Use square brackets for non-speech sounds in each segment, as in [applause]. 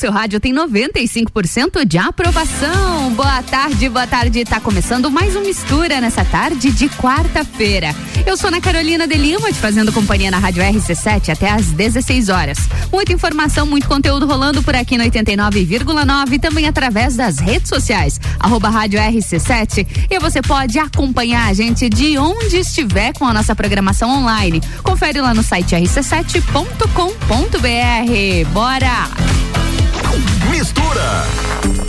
seu rádio tem 95% de aprovação. Boa tarde, boa tarde. Tá começando mais um Mistura nessa tarde de quarta-feira. Eu sou Ana Carolina de Lima, te fazendo companhia na Rádio RC7 até às 16 horas. Muita informação, muito conteúdo rolando por aqui no 89,9 também através das redes sociais. Arroba Rádio RC7. E você pode acompanhar a gente de onde estiver com a nossa programação online. Confere lá no site rc7.com.br. Bora! Mistura.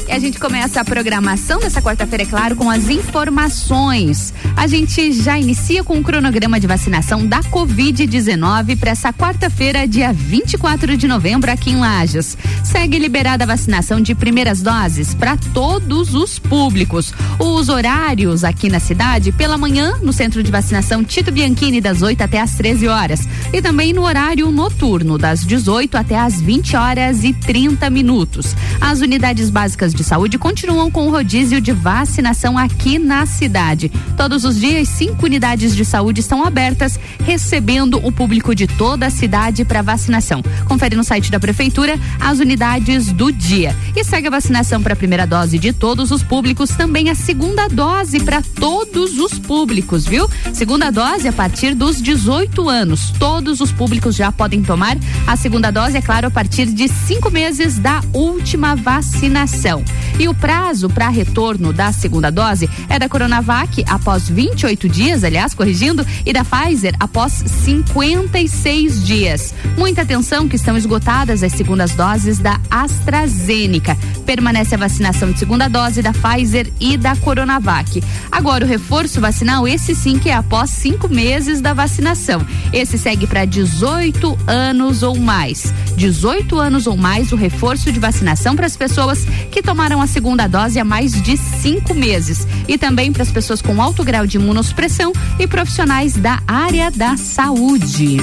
E a gente começa a programação dessa quarta-feira, é claro, com as informações. A gente já inicia com o cronograma de vacinação da Covid-19 para essa quarta-feira, dia 24 de novembro, aqui em Lages. Segue liberada a vacinação de primeiras doses para todos os públicos. Os horários aqui na cidade, pela manhã, no centro de vacinação Tito Bianchini, das 8 até as 13 horas. E também no horário noturno, das 18 até as 20 horas e 30 minutos. As unidades básicas de de saúde continuam com o rodízio de vacinação aqui na cidade. Todos os dias, cinco unidades de saúde estão abertas, recebendo o público de toda a cidade para vacinação. Confere no site da prefeitura as unidades do dia. E segue a vacinação para a primeira dose de todos os públicos, também a segunda dose para todos os públicos, viu? Segunda dose a partir dos 18 anos. Todos os públicos já podem tomar a segunda dose, é claro, a partir de cinco meses da última vacinação. E o prazo para retorno da segunda dose é da Coronavac após 28 dias, aliás, corrigindo, e da Pfizer após 56 dias. Muita atenção que estão esgotadas as segundas doses da AstraZeneca. Permanece a vacinação de segunda dose da Pfizer e da Coronavac. Agora, o reforço vacinal, esse sim que é após cinco meses da vacinação. Esse segue para 18 anos ou mais. 18 anos ou mais, o reforço de vacinação para as pessoas que tomaram a segunda dose há mais de cinco meses. E também para as pessoas com alto grau de imunossupressão e profissionais da área da saúde.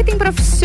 E tem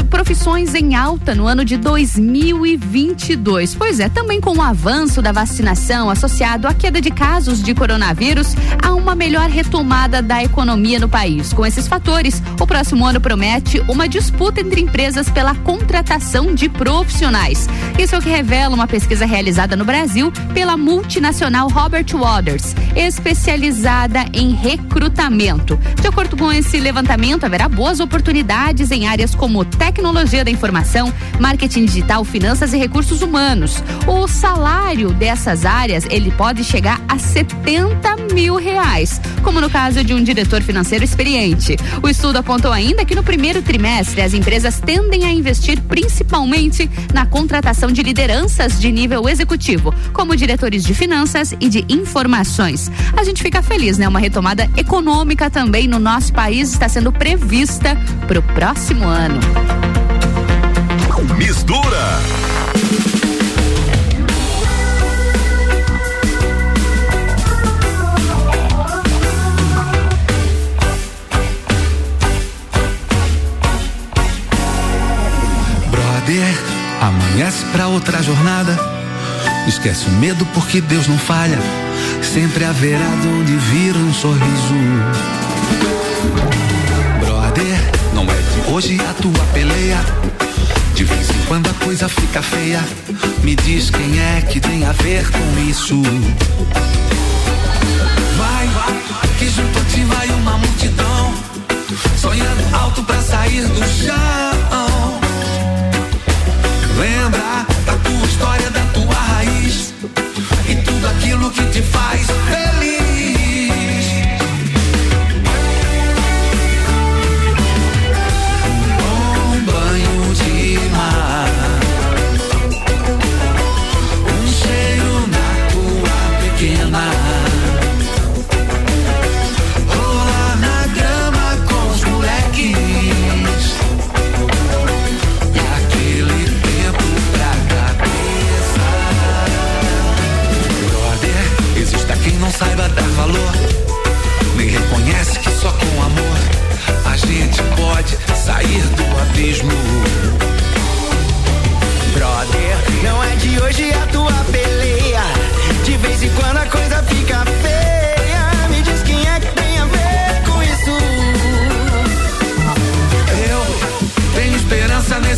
profissões em alta no ano de 2022. Pois é, também com o avanço da vacinação associado à queda de casos de coronavírus, há uma melhor retomada da economia no país. Com esses fatores, o próximo ano promete uma disputa entre empresas pela contratação de profissionais. Isso é o que revela uma pesquisa realizada no Brasil pela multinacional Robert Waters, especializada em recrutamento. De acordo com esse levantamento, haverá boas oportunidades em áreas áreas como tecnologia da informação, marketing digital, finanças e recursos humanos. O salário dessas áreas ele pode chegar a 70 mil reais, como no caso de um diretor financeiro experiente. O estudo apontou ainda que no primeiro trimestre as empresas tendem a investir principalmente na contratação de lideranças de nível executivo, como diretores de finanças e de informações. A gente fica feliz, né? Uma retomada econômica também no nosso país está sendo prevista para o próximo ano ano. Mistura. Brother, amanhece pra outra jornada. Esquece o medo porque Deus não falha. Sempre haverá de onde vir um sorriso. Hoje a tua peleia. De vez em quando a coisa fica feia. Me diz quem é que tem a ver com isso. Vai, que junto a ti vai uma multidão. Sonhando alto pra sair do chão. Lembra da tua história, da tua raiz. E tudo aquilo que te faz feliz.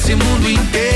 esse mundo inteiro.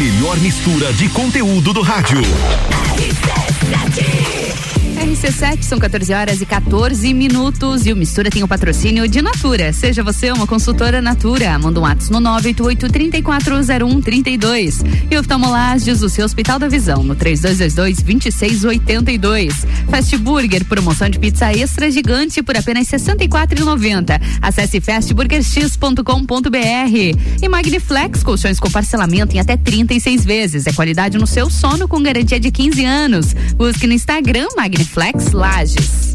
Melhor mistura de conteúdo do rádio. RC7, são 14 horas e 14 minutos e o Mistura tem o patrocínio de Natura. Seja você uma consultora Natura. Manda um ato no 988-340132. E oftalmolages, o seu Hospital da Visão, no 3222-2682. Fast Burger, promoção de pizza extra gigante por apenas R$ 64,90. Acesse fastburgerx.com.br. E Magniflex, colchões com parcelamento em até 36 vezes. É qualidade no seu sono com garantia de 15 anos. Busque no Instagram Magniflex Flex Lages.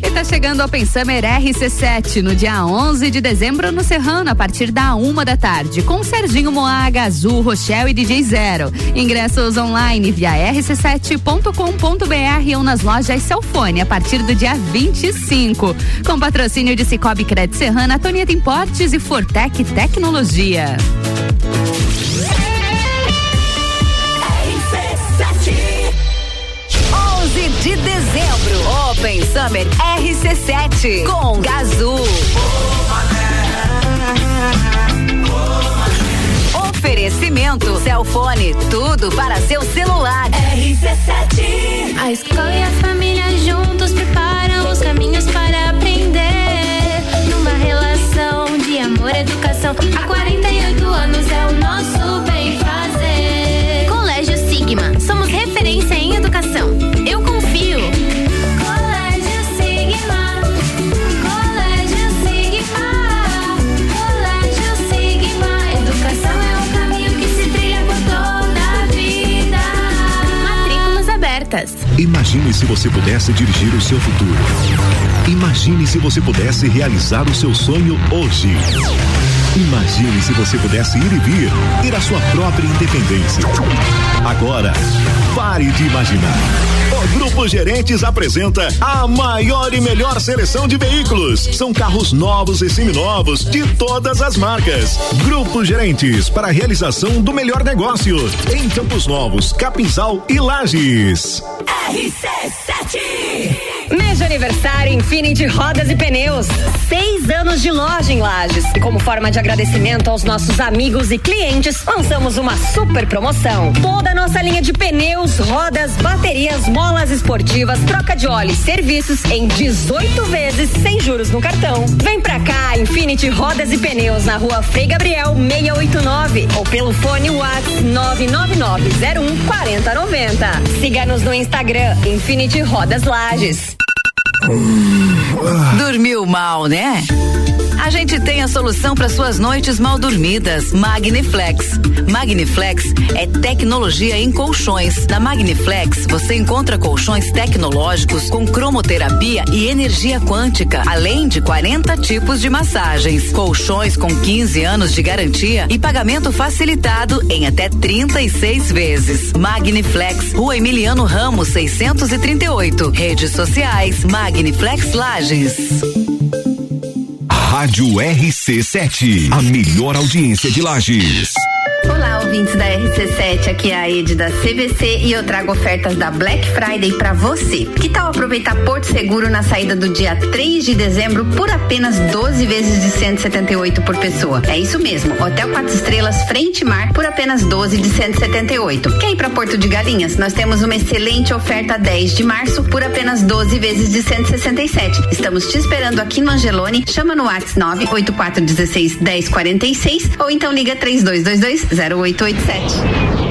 E tá chegando ao Pensamer RC7 no dia 11 de dezembro no Serrano, a partir da uma da tarde, com Serginho Moaga, Azul, Rochelle e DJ Zero. Ingressos online via rc7.com.br ou nas lojas Celfone a partir do dia 25. Com patrocínio de Cicobi Crédito Serrana, Tonieta Importes e Fortec Tecnologia. Dezembro, Open Summer RC7 com Gazul. Oferecimento Celfone, tudo para seu celular. RC7. A escola e a família juntos preparam os caminhos para aprender. Numa relação de amor e educação, há 48 anos é o nosso bem fazer. Colégio Sigma, somos referência em educação. Imagine se você pudesse dirigir o seu futuro. Imagine se você pudesse realizar o seu sonho hoje. Imagine se você pudesse ir e vir, ter a sua própria independência. Agora, pare de imaginar. O Grupo Gerentes apresenta a maior e melhor seleção de veículos. São carros novos e seminovos de todas as marcas. Grupo Gerentes para a realização do melhor negócio em Campos Novos, Capinzal e Lages. Mês de aniversário Infinity Rodas e Pneus. Seis anos de loja em Lages. E como forma de agradecimento aos nossos amigos e clientes, lançamos uma super promoção. Toda a nossa linha de pneus, rodas, baterias, molas esportivas, troca de óleo e serviços em 18 vezes sem juros no cartão. Vem pra cá, Infinity Rodas e Pneus na rua Frei Gabriel 689 ou pelo fone WhatsApp 99901 4090. Siga-nos no Instagram Infinity Rodas Lages. Dormiu mal, né? A gente tem a solução para suas noites mal dormidas. Magniflex. Magniflex é tecnologia em colchões. Na Magniflex você encontra colchões tecnológicos com cromoterapia e energia quântica, além de 40 tipos de massagens. Colchões com 15 anos de garantia e pagamento facilitado em até 36 vezes. Magniflex, Rua Emiliano Ramos 638. Redes sociais Magniflex Lages. Rádio RC7, a melhor audiência de Lages. Ouvintes da RC7, aqui é a Ed da CVC e eu trago ofertas da Black Friday para você. Que tal aproveitar Porto Seguro na saída do dia 3 de dezembro por apenas 12 vezes de 178 por pessoa? É isso mesmo, Hotel 4 Estrelas Frente Mar por apenas 12 de 178. Quer ir para Porto de Galinhas? Nós temos uma excelente oferta 10 de março por apenas 12 vezes de 167. Estamos te esperando aqui no Angelone. Chama no WhatsApp 98416 1046 ou então liga 3222 0887.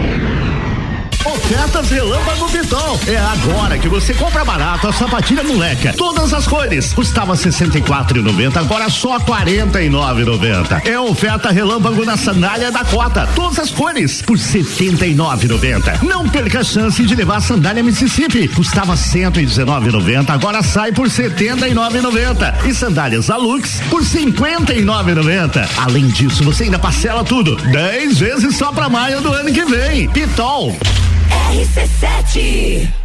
Ofertas Relâmpago Pitol. É agora que você compra barato a sapatilha moleca. Todas as cores. Custava 64,90, agora só 49,90. É oferta Relâmpago na sandália da Cota. Todas as cores por 79,90. Não perca a chance de levar a sandália Mississippi. Custava 119,90, agora sai por 79,90. E sandálias Alux por 59,90. Além disso, você ainda parcela tudo. 10 vezes só pra maio do ano que vem. Pitol. RC7.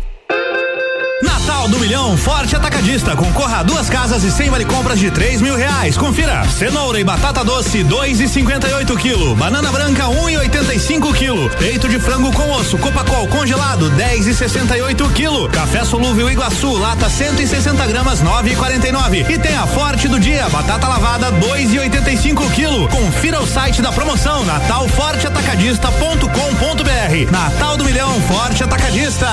Natal do Milhão Forte Atacadista. Concorra a duas casas e cem vale compras de três mil reais. Confira. Cenoura e batata doce, dois e cinquenta e oito quilo. Banana branca, um e oitenta e cinco quilo. Peito de frango com osso, Copacol congelado, dez e sessenta e oito quilo. Café solúvel Iguaçu, lata 160 gramas, nove e quarenta e nove. E tem a Forte do dia, batata lavada, dois e oitenta e cinco quilo. Confira o site da promoção, natalforteatacadista.com.br. Natal do Milhão Forte Atacadista.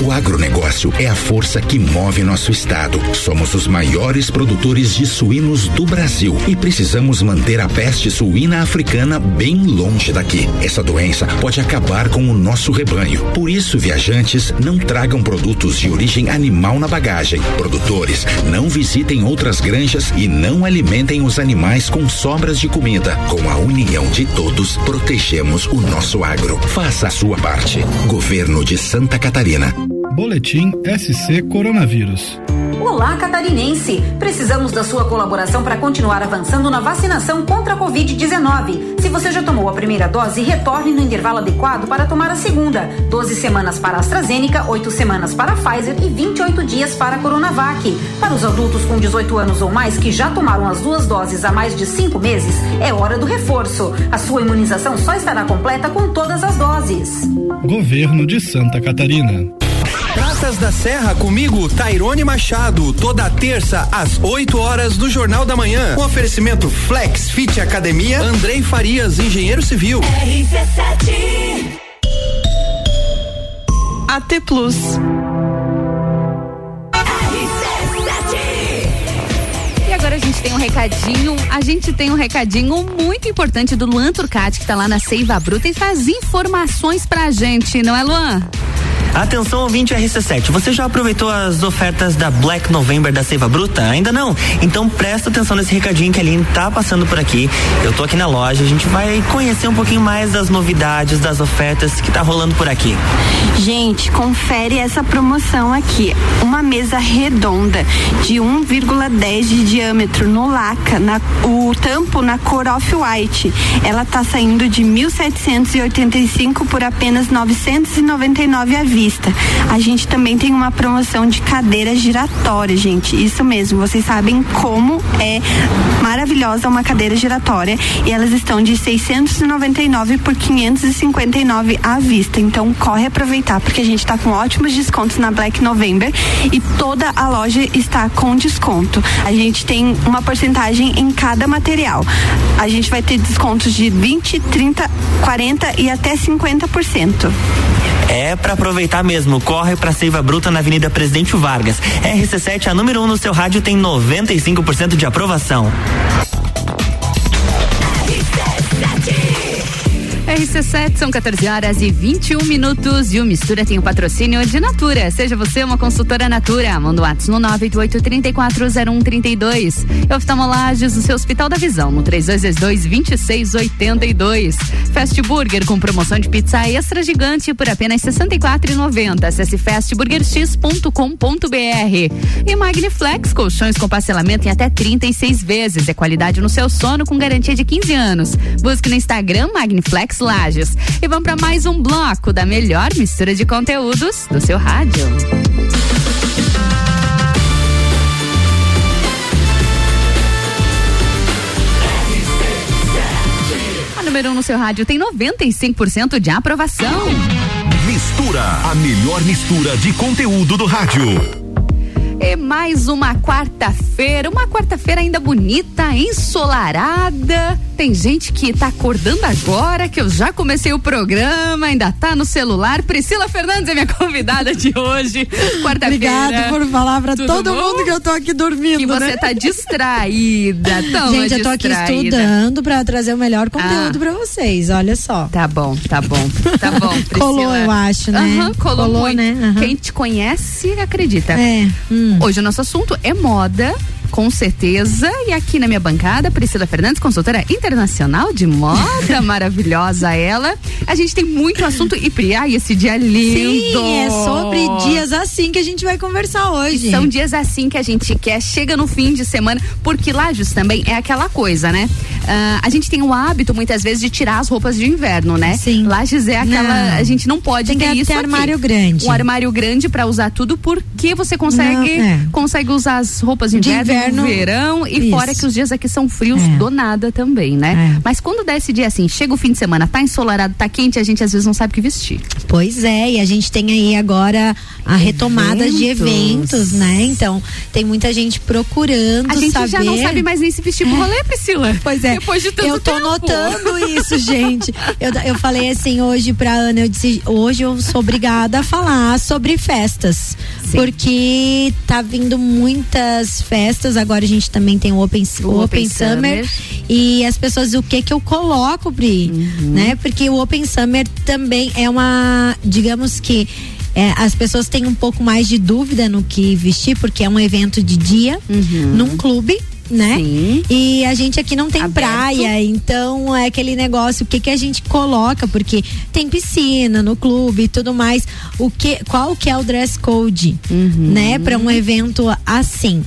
O agronegócio é a força que move nosso estado. Somos os maiores produtores de suínos do Brasil e precisamos manter a peste suína africana bem longe daqui. Essa doença pode acabar com o nosso rebanho. Por isso, viajantes, não tragam produtos de origem animal na bagagem. Produtores, não visitem outras granjas e não alimentem os animais com sobras de comida. Com a união de todos, protegemos o nosso agro. Faça a sua parte. Governo de Santa Catarina. Boletim SC Coronavírus. Olá, catarinense! Precisamos da sua colaboração para continuar avançando na vacinação contra a Covid-19. Se você já tomou a primeira dose, retorne no intervalo adequado para tomar a segunda. 12 semanas para a AstraZeneca, 8 semanas para Pfizer e 28 dias para a Coronavac. Para os adultos com 18 anos ou mais que já tomaram as duas doses há mais de 5 meses, é hora do reforço. A sua imunização só estará completa com todas as doses. Governo de Santa Catarina. Praças da Serra comigo, Tairone Machado, toda terça às 8 horas do Jornal da Manhã. Com oferecimento Flex Fit Academia, Andrei Farias, engenheiro civil. RC7 AT Plus. E agora a gente tem um recadinho, a gente tem um recadinho muito importante do Luan Turcati, que tá lá na Seiva Bruta e faz informações pra gente, não é, Luan? Atenção ouvinte RC7, você já aproveitou as ofertas da Black November da Seiva Bruta? Ainda não? Então presta atenção nesse recadinho que a Aline tá passando por aqui. Eu tô aqui na loja, a gente vai conhecer um pouquinho mais das novidades, das ofertas que tá rolando por aqui. Gente, confere essa promoção aqui. Uma mesa redonda de 1,10 de diâmetro no laca, na, o tampo na cor off-white. Ela tá saindo de 1.785 por apenas 999 à vista. A gente também tem uma promoção de cadeira giratória, gente. Isso mesmo, vocês sabem como é maravilhosa uma cadeira giratória e elas estão de 699 por 559 à vista. Então corre aproveitar porque a gente está com ótimos descontos na Black November e toda a loja está com desconto. A gente tem uma porcentagem em cada material. A gente vai ter descontos de 20, 30, 40 e até 50%. É para aproveitar mesmo. Corre para Seiva Bruta na Avenida Presidente Vargas. RC7, a número 1 um no seu rádio, tem 95% de aprovação. RC7, são 14 horas e 21 minutos e o Mistura tem o um patrocínio de Natura. Seja você uma consultora Natura. Manda o WhatsApp no 988-340132. Oftalmolages, o seu Hospital da Visão, no 3222-2682. Fast Burger com promoção de pizza extra gigante por apenas R$ 64,90. Acesse fastburgerx.com.br. E Magniflex, colchões com parcelamento em até 36 vezes. É qualidade no seu sono com garantia de 15 anos. Busque no Instagram Magniflex Lages. E vamos para mais um bloco da melhor mistura de conteúdos do seu rádio. A número 1 um no seu rádio tem 95% de aprovação. Mistura, a melhor mistura de conteúdo do rádio. É mais uma quarta-feira, uma quarta-feira ainda bonita, ensolarada. Tem gente que tá acordando agora, que eu já comecei o programa, ainda tá no celular. Priscila Fernandes é minha [laughs] convidada de hoje. Quarta-feira. Obrigada por falar pra todo bom? mundo que eu tô aqui dormindo. Que você né? tá distraída. Tão gente, eu tô aqui estudando pra trazer o melhor conteúdo ah. pra vocês, olha só. Tá bom, tá bom. Tá bom, [laughs] Priscila. colou, eu acho, né? Uhum, colou, colou né? Uhum. Quem te conhece, acredita. É. Hum. Hoje o nosso assunto é moda com certeza. E aqui na minha bancada, Priscila Fernandes, consultora internacional de moda, [laughs] maravilhosa ela. A gente tem muito assunto e Priá, e esse dia lindo. Sim, é sobre dias assim que a gente vai conversar hoje. E são dias assim que a gente quer, chega no fim de semana, porque Lages também é aquela coisa, né? ah, a gente tem o hábito, muitas vezes, de tirar as roupas de inverno, né? Sim. Lages é aquela. Não. A gente não pode Tem que ter ter isso. aqui. armário grande. Um armário grande pra usar tudo, porque você consegue, Não, é. consegue usar as roupas de De inverno, inverno, no verão e isso. fora que os dias aqui são frios É. do nada também, né? Mas quando dá esse dia assim, chega o fim de semana, tá ensolarado, tá quente, a gente às vezes não sabe o que vestir. Pois é, e a gente tem aí agora a retomada de Eventos. eventos, né? Então, tem muita gente procurando A gente saber. já não sabe mais nem se vestir pro rolê, Priscila. Pois é. Depois de tanto eu tô tempo. notando [laughs] isso, gente. Eu, eu falei assim hoje pra Ana, eu disse, hoje eu sou obrigada a falar sobre festas. Porque tá vindo muitas festas, agora a gente também tem o Open, o Open Open Summer. Summer. E as pessoas, o que que eu coloco, Pri? Uhum. Né? Porque o Open Summer também é uma, digamos que é, as pessoas têm um pouco mais de dúvida no que vestir, porque é um evento de dia, num clube. Né? E a gente aqui não tem praia, então é aquele negócio, o que que a gente coloca, porque tem piscina no clube e tudo mais. O que, qual que é o dress code, né, para um evento assim?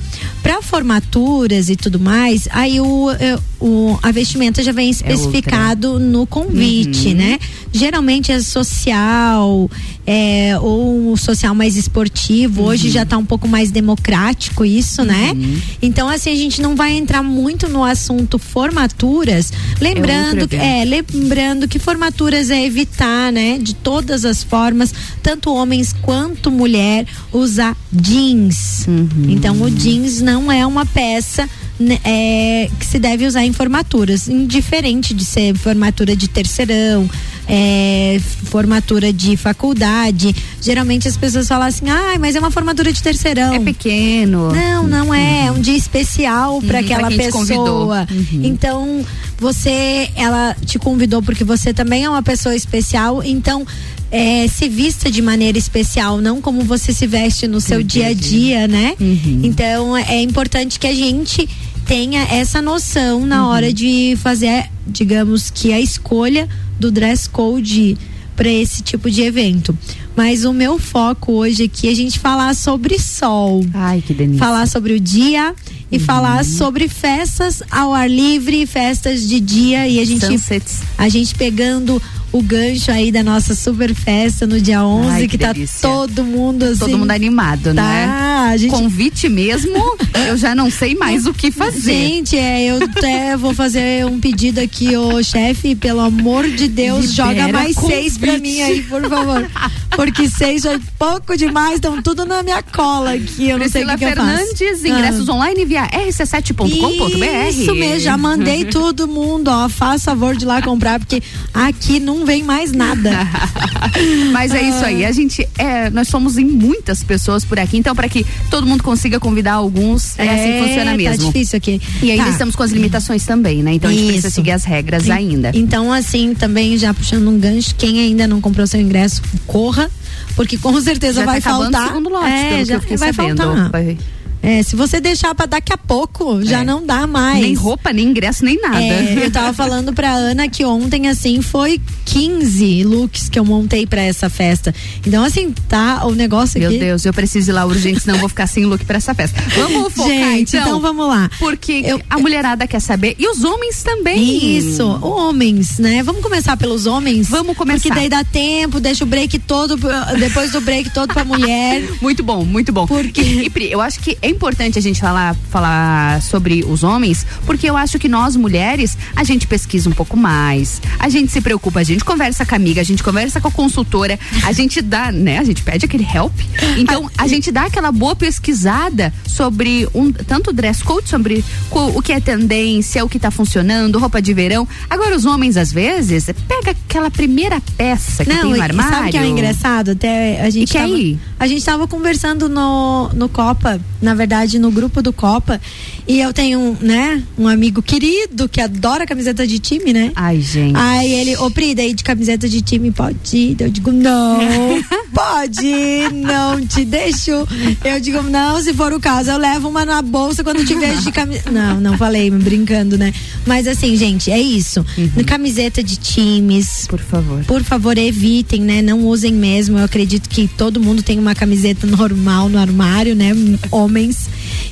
Para formaturas e tudo mais, aí o, é, o a vestimenta já vem especificado no convite, Uhum. né? Geralmente é social, é, ou social mais esportivo. Hoje Uhum. já tá um pouco mais democrático isso, né? Então, assim, a gente não vai entrar muito no assunto formaturas. Lembrando, evento. é, lembrando que formaturas é evitar, né? De todas as formas, tanto homens quanto mulher, usar jeans. Uhum. Então, o jeans não é uma peça né, é, que se deve usar em formaturas, indiferente de ser formatura de terceirão, é, formatura de faculdade. Geralmente as pessoas falam assim, ah, mas é uma formatura de terceirão. É pequeno. Não, não é. É um dia especial para Uhum, aquela pessoa. Então, você, ela te convidou porque você também é uma pessoa especial, então. É, se vista de maneira especial, não como você se veste no seu dia a dia, né? Então é importante que a gente tenha essa noção na hora de fazer, digamos que a escolha do dress code para esse tipo de evento. Mas o meu foco hoje aqui é a gente falar sobre sol. Ai, que delícia. Falar sobre o dia e falar sobre festas ao ar livre, festas de dia e a gente Sunsets. a gente pegando o gancho aí da nossa super festa no dia 11, Ai, que, que tá todo mundo assim. Todo mundo animado, tá, né? gente- Convite mesmo, [laughs] eu já não sei mais o que fazer. Gente, é, eu até vou fazer um pedido aqui, ô chefe, pelo amor de Deus, Libera joga mais seis pra convite. mim aí, por favor. Porque seis é pouco demais, estão tudo na minha cola aqui, eu não sei o Priscila que, que eu faço. Fernandes, Ah. ingressos online via rc7.com.br. Isso mesmo, já mandei todo mundo, ó, faz favor de lá comprar, porque aqui não vem mais nada. [laughs] Mas é isso aí, a gente é, nós somos em muitas pessoas por aqui, então para que todo mundo consiga convidar alguns, é, assim que funciona tá mesmo. difícil aqui. E ainda Tá. estamos com as limitações também, né? Então a gente precisa Isso. seguir as regras En- ainda. Então, assim, também já puxando um gancho, quem ainda não comprou seu ingresso, corra, porque com certeza Já vai tá faltar. o segundo lote, é, já vai sabendo. faltar. Vai- É, se você deixar pra daqui a pouco, já É. não dá mais. Nem roupa, nem ingresso, nem nada. É, eu tava falando pra Ana que ontem, assim, foi 15 looks que eu montei pra essa festa. Então, assim, tá o negócio Meu aqui. Deus, eu preciso ir lá urgente, senão eu vou ficar sem look pra essa festa. Vamos [laughs] focar Gente, então. então vamos lá. Porque a mulherada quer saber e os homens também. Isso, homens, né? Vamos começar pelos homens? Vamos começar. Porque daí dá tempo, deixa o break todo, depois do break todo pra mulher. [laughs] Muito bom, muito bom. Porque E, Pri, eu acho que é importante a gente falar, falar sobre os homens, porque eu acho que nós mulheres, a gente pesquisa um pouco mais, a gente se preocupa, a gente conversa com a amiga, a gente conversa com a consultora, a [laughs] gente dá, né? A gente pede aquele help. Então, a gente dá aquela boa pesquisada sobre um tanto dress code, sobre o que é tendência, o que tá funcionando, roupa de verão. Agora, os homens, às vezes, pega aquela primeira peça que Não, tem no armário. sabe que é engraçado? Até a gente E quer tava, ir? A gente tava conversando no, no Copa, na verdade, no grupo do Copa. E eu tenho, né, um amigo querido que adora camiseta de time, né? Ai, gente. Aí ele, ô Pri, daí de camiseta de time pode ir? Eu digo, não, [laughs] pode, não te deixo. Eu digo, não, se for o caso, eu levo uma na bolsa quando te vejo de [laughs] camiseta. Não, não falei, brincando, né? Mas assim, gente, é isso. Camiseta de times. Por favor. Por favor, evitem, né? Não usem mesmo. Eu acredito que todo mundo tem uma camiseta normal no armário, né? Homens.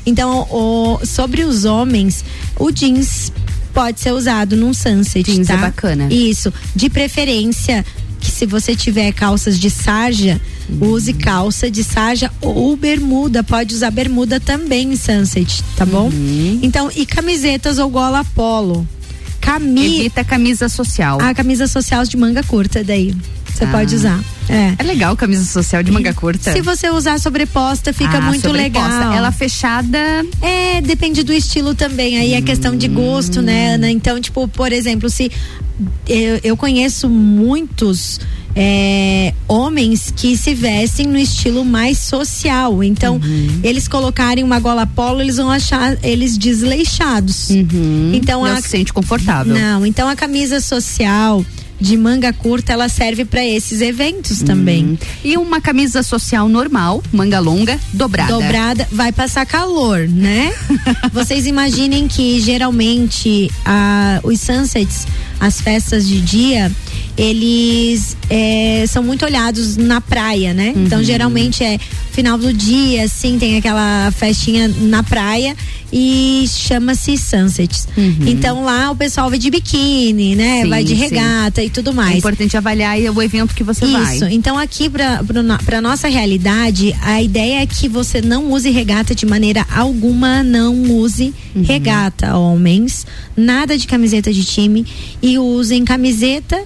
Então, o- sobre os homens, o jeans pode ser usado num sunset, Jeans tá? é bacana. Isso. De preferência que se você tiver calças de sarja, use calça de sarja ou bermuda, pode usar bermuda também em sunset, tá bom? Uhum. Então, e camisetas ou gola polo. Camisa. Evita camisa social. A camisa social de manga curta daí. Você Ah. pode usar. É. É legal camisa social de manga curta. Se você usar sobreposta, fica Ah, muito sobreposta. legal. Ela fechada. É, depende do estilo também. Aí é questão de gosto, né, Ana? Então, tipo, por exemplo, se eu, eu conheço muitos é, homens que se vestem no estilo mais social. Então, Uhum. eles colocarem uma gola polo, eles vão achar eles desleixados. Então, Não a, Uhum. se sente confortável. Não, então a camisa social de manga curta, ela serve para esses eventos também. Uhum. E uma camisa social normal, manga longa, dobrada. Dobrada, vai passar calor, né? [laughs] Vocês imaginem que geralmente a, os sunsets, as festas de dia, eles é, são muito olhados na praia, né? Então geralmente é final do dia, assim, tem aquela festinha na praia e chama-se sunsets. Então lá o pessoal vai de biquíni, né? Sim, vai de sim. regata e tudo É mais. importante avaliar o evento que você vai. Isso. Então aqui no- pra nossa realidade, a ideia é que você não use regata de maneira alguma, não use Uhum. regata, homens, nada de camiseta de time e usem camiseta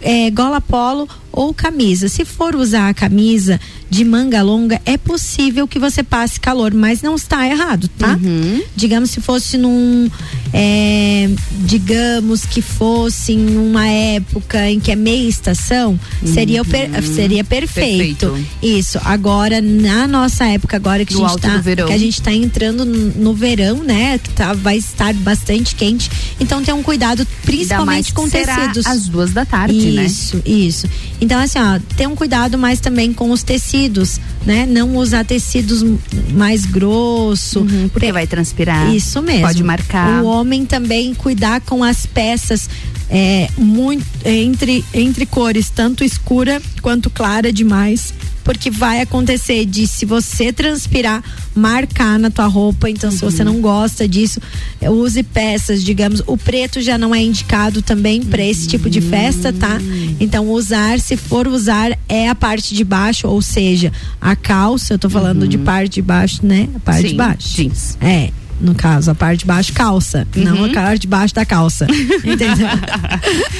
é, gola polo ou camisa. Se for usar a camisa de manga longa, é possível que você passe calor, mas não está errado, tá? Uhum. Digamos se fosse num, é, digamos que fosse em uma época em que é meia estação, seria, o per- seria perfeito. Uhum. Perfeito. Isso. Agora na nossa época agora que a gente tá, que a gente está entrando no verão, né? Que tá, vai estar bastante quente. Então tem um cuidado principalmente com tecidos. às duas da tarde, né? Isso, isso. Então, assim, ó, tem um cuidado mais também com os tecidos, né? Não usar tecidos mais grosso. Uhum, porque vai transpirar. Isso mesmo. Pode marcar. O homem também cuidar com as peças é, muito é, entre, entre cores, tanto escura quanto clara demais. Porque vai acontecer de se você transpirar, marcar na tua roupa. Então, se você não gosta disso, use peças, digamos. O preto já não é indicado também para esse tipo de festa, tá? Então, usar, se for usar, é a parte de baixo, ou seja, a calça, eu tô falando de parte de baixo, né? A parte de Sim, baixo. jeans. É. No caso, a parte de baixo, calça. Não a parte de baixo da calça. [laughs] Entendeu?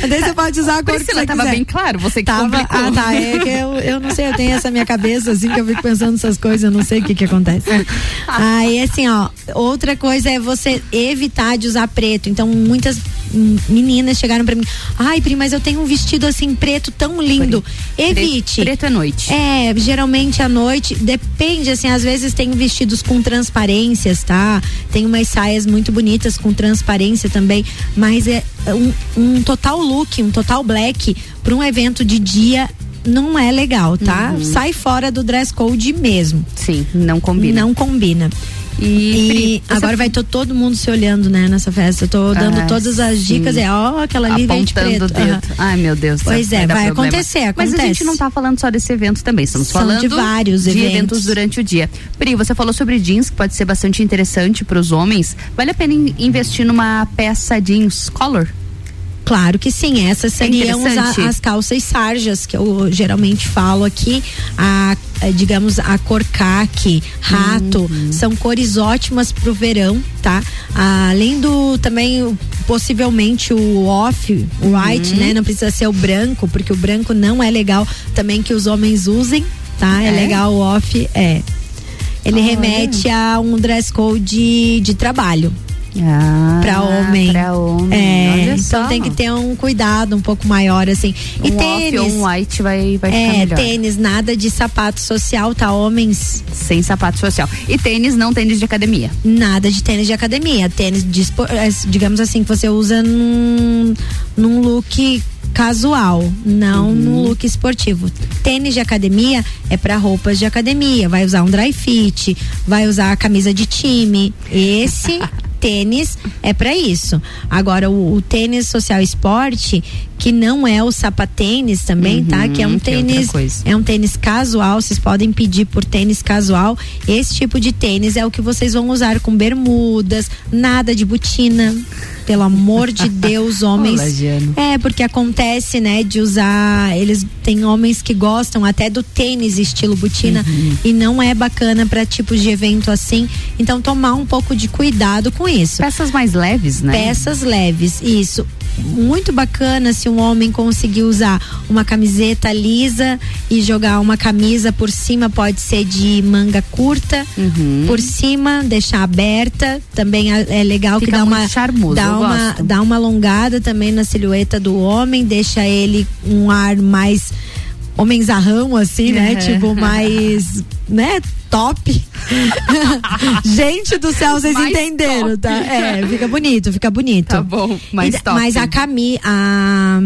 Daí você pode usar a cor que Priscila, você tava quiser. bem claro, você que Tava, complicou. ah, tá. É que eu, eu não sei, eu tenho essa minha cabeça, assim, que eu fico pensando nessas coisas, eu não sei o que que acontece. Aí, assim, ó, outra coisa é você evitar de usar preto. Então, muitas meninas chegaram pra mim, ai, Pri, mas eu tenho um vestido assim, preto, tão lindo. Evite. Preto, é noite. É, geralmente à noite, depende, assim, às vezes tem vestidos com transparências, tá? Tem umas saias muito bonitas com transparência também, mas é um, um total look, um total black para um evento de dia não é legal, tá? Uhum. Sai fora do dress code mesmo. Sim, não combina. Não combina. E, E agora vai to- todo mundo se olhando, né, nessa festa. Eu tô dando Ah, todas as sim. dicas. É, ó, aquela ali vem de preto. Aham. Ai, meu Deus. Pois é, vai problema. acontecer, Mas a gente acontece. não tá falando só desse evento também, estamos São falando de vários de eventos. eventos durante o dia. Pri, você falou sobre jeans, que pode ser bastante interessante para os homens. Vale a pena in- investir numa peça jeans color? Claro que sim, essas seriam as, interessante. as calças sarjas que eu geralmente falo aqui, a eh, digamos a cor caque, rato, Uhum. são cores ótimas pro verão, tá? Além do também possivelmente o off, o white, Uhum. né? Não precisa ser o branco, porque o branco não é legal também que os homens usem, tá? É, É? legal o off, é. Ele Olha. remete a um dress code de trabalho Ah, pra homem. Pra homem. É, então só. tem que ter um cuidado um pouco maior, assim. E um tênis. off um white vai, vai ficar é, melhor. tênis, nada de sapato social, tá? Homens, Sem sapato social. E tênis, não tênis de academia. nada de tênis de academia. Tênis, de, é, digamos assim, que você usa num, num look casual, não Uhum. num look esportivo. Tênis de academia é para roupas de academia. Vai usar um dry fit, vai usar a camisa de time. Esse [laughs] tênis é para isso. Agora o, o tênis social esporte, que não é o sapatênis também, tá? Que é um é tênis coisa. é um tênis casual, vocês podem pedir por tênis casual. Esse tipo de tênis é o que vocês vão usar com bermudas, nada de botina. Pelo amor de [laughs] Deus, homens. Colágeno. É, porque acontece, né, de usar. Eles tem homens que gostam até do tênis estilo botina Uhum. e não é bacana para tipos de evento assim. Então, tomar um pouco de cuidado com isso. Peças mais leves, né? Peças leves, isso. Muito bacana se um homem conseguir usar uma camiseta lisa e jogar uma camisa por cima, pode ser de manga curta, Uhum. por cima, deixar aberta. Também é é legal Fica que dá uma, charmoso, dá uma, dá uma alongada também na silhueta do homem, deixa ele um ar mais homenzarrão, assim, né? Tipo, mais, né? Top. [laughs] Gente do céu, vocês Mais entenderam, top. tá? É, fica bonito, fica bonito. Tá bom, mais E- top. Mas a Cami, a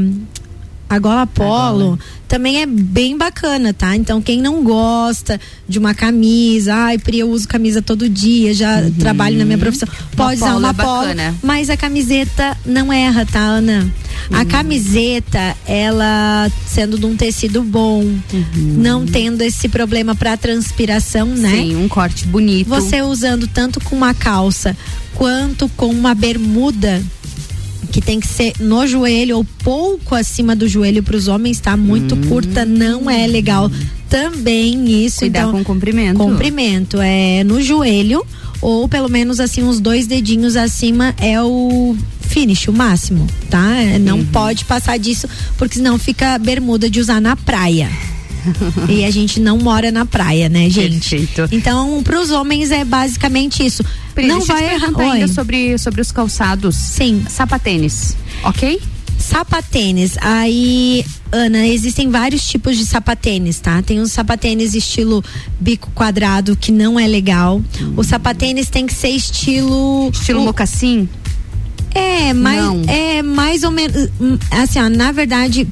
a gola polo também é bem bacana, tá? Então quem não gosta de uma camisa, ai, Pri, eu uso camisa todo dia, já trabalho na minha profissão, pode usar Uhum. polo uma é polo, bacana. mas a camiseta não erra, tá, Ana? A Uhum. camiseta, ela sendo de um tecido bom, não tendo esse problema pra transpiração, né? Uhum. Sim, um corte bonito. Você usando tanto com uma calça quanto com uma bermuda que tem que ser no joelho ou pouco acima do joelho para os homens, tá muito Hum. curta, não é legal. Também isso, Cuidar então com comprimento. comprimento é no joelho ou pelo menos assim uns dois dedinhos acima é o finish, o máximo, tá? É, Não Uhum. pode passar disso porque senão fica bermuda de usar na praia. [laughs] e a gente não mora na praia, né, gente? Perfeito. Então, para os homens é basicamente isso. Pri, não vai errar. ainda sobre, sobre os calçados. Sim. Sapatênis, ok? Sapatênis. Aí, Ana, existem vários tipos de sapatênis, tá? Tem os sapatênis estilo bico quadrado, que não é legal. O sapatênis tem que ser estilo. Estilo o- mocassim? É, mas Não. é mais ou menos hum, assim, ó, na verdade,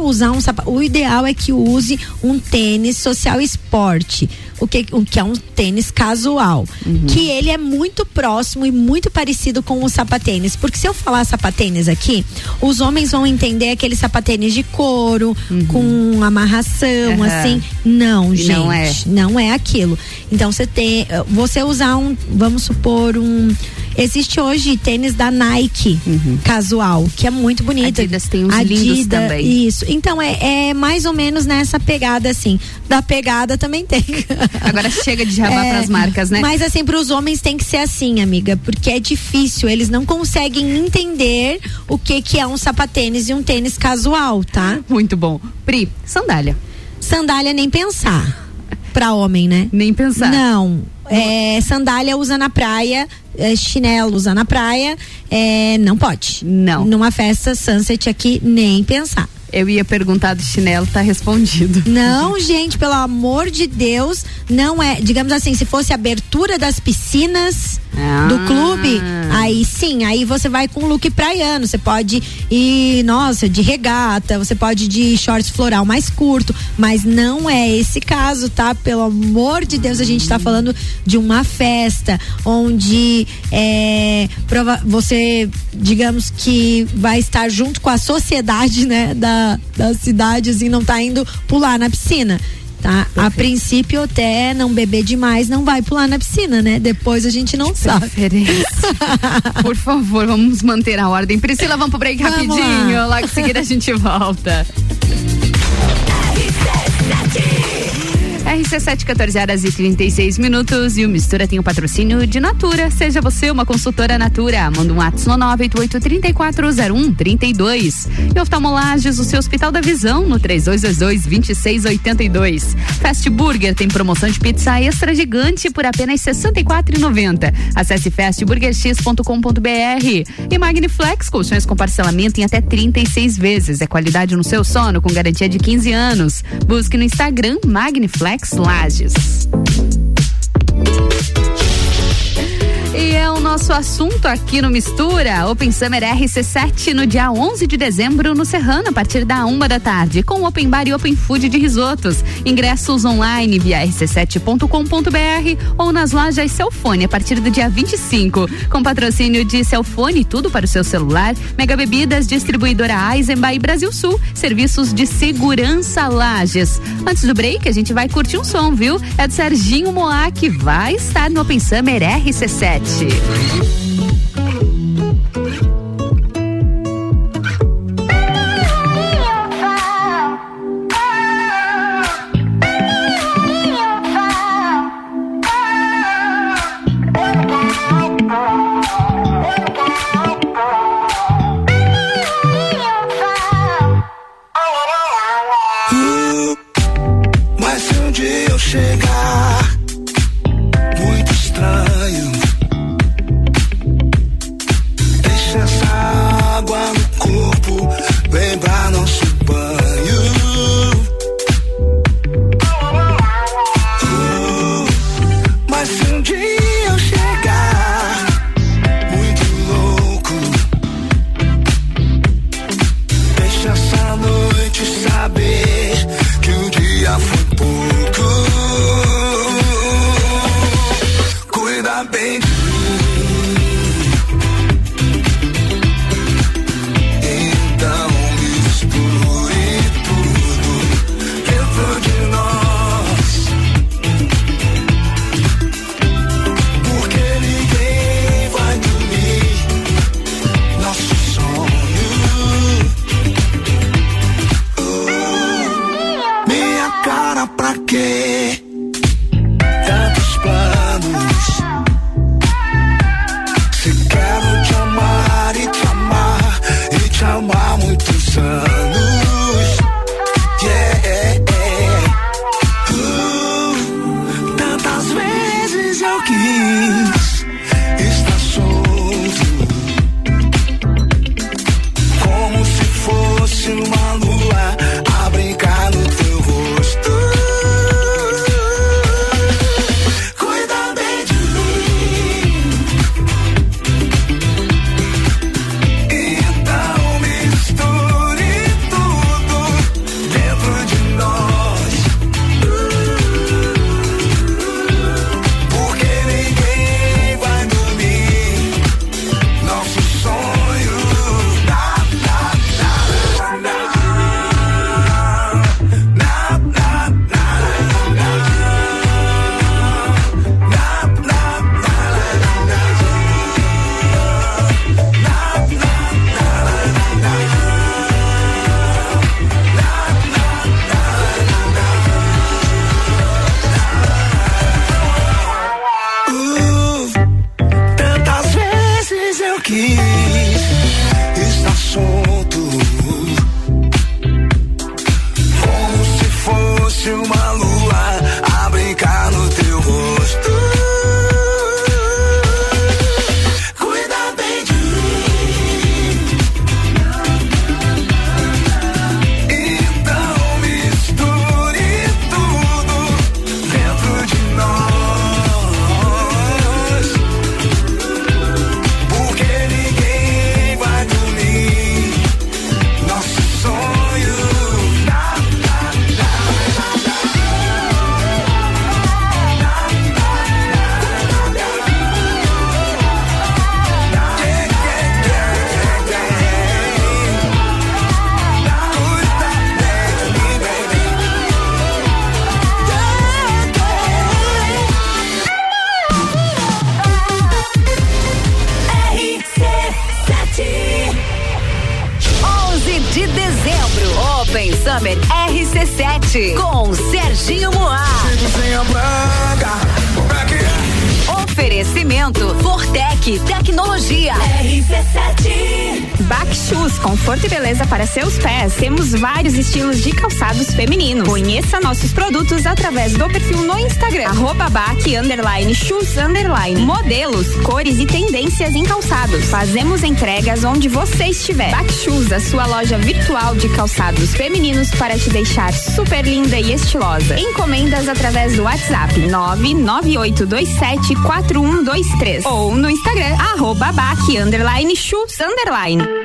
usar um sapato, o ideal é que use um tênis social esporte, o que o que é um tênis casual, Uhum. que ele é muito próximo e muito parecido com o sapatênis, porque se eu falar sapatênis aqui, os homens vão entender aquele sapatênis de couro com amarração, Uhum. Assim, não, gente, não é. não é aquilo. Então você tem, você usar um, vamos supor um Existe hoje tênis da Nike casual, que é muito bonito. Uhum. Adidas tem uns lindos também. Isso. Então é, é mais ou menos nessa pegada assim. Da pegada também tem. [laughs] Agora chega de jabar É, pras marcas, né? Mas assim, para os homens tem que ser assim, amiga, porque é difícil. Eles não conseguem entender o que que é um sapatênis e um tênis casual, tá? Muito bom. Pri, sandália. Sandália nem pensar. Pra homem, né? Nem pensar. Não. É, sandália usa na praia, é, chinelo usa na praia, é, não pode. Não. Numa festa sunset aqui, nem pensar. Eu ia perguntar do chinelo, tá respondido. [laughs] Não, gente, pelo amor de Deus, não é. Digamos assim, se fosse abertura das piscinas do Ah. clube, aí sim, aí você vai com look praiano. Você pode ir, nossa, de regata, você pode ir de shorts floral mais curto, mas não é esse caso, tá? Pelo amor de Deus, a gente tá falando de uma festa onde é, prova- você, digamos que vai estar junto com a sociedade, né, da, da cidade, assim, não tá indo pular na piscina. Tá? A princípio, até não beber demais, não vai pular na piscina, né? Depois a gente não sabe. [laughs] Por favor, vamos manter a ordem. Priscila, vamos pro break Vamos rapidinho. lá. Logo em seguida a gente volta. RC7, 14 horas e 36 minutos. E o Mistura tem o patrocínio de Natura. Seja você uma consultora Natura. Manda um WhatsApp no 988-3401-32. E oftalmolages, o seu Hospital da Visão, no 3222-2682. Fast Burger tem promoção de pizza extra gigante por apenas R$ 64,90. Acesse fastburgerx.com.br. E Magniflex, colchões com parcelamento em até 36 vezes. É qualidade no seu sono, com garantia de 15 anos. Busque no Instagram Magniflex Lages. E é o nosso assunto aqui no Mistura. Open Summer RC7 no dia 11 de dezembro no Serrano, a partir da uma da tarde, com Open Bar e Open Food de risotos. Ingressos online via rc7.com.br ou nas lojas Celfone a partir do dia 25. Com patrocínio de Celfone, tudo para o seu celular. Mega Bebidas, distribuidora Eisenbahn Brasil Sul. Serviços de segurança Lages. Antes do break, a gente vai curtir um som, viu? É do Serginho Moá, que vai estar no Open Summer RC7. Leite. RC7 Back Shoes, conforto e beleza para seus pés. Temos vários estilos de calçados femininos. Conheça nossos produtos através do perfil no Instagram, arroba Back underline shoes underline. Modelos, cores e tendências em calçados. Fazemos entregas onde você estiver. Back Shoes, a sua loja virtual de calçados femininos para te deixar super linda e estilosa. Encomendas através do WhatsApp 998274123 ou no Instagram, arroba Back underline shoes underline.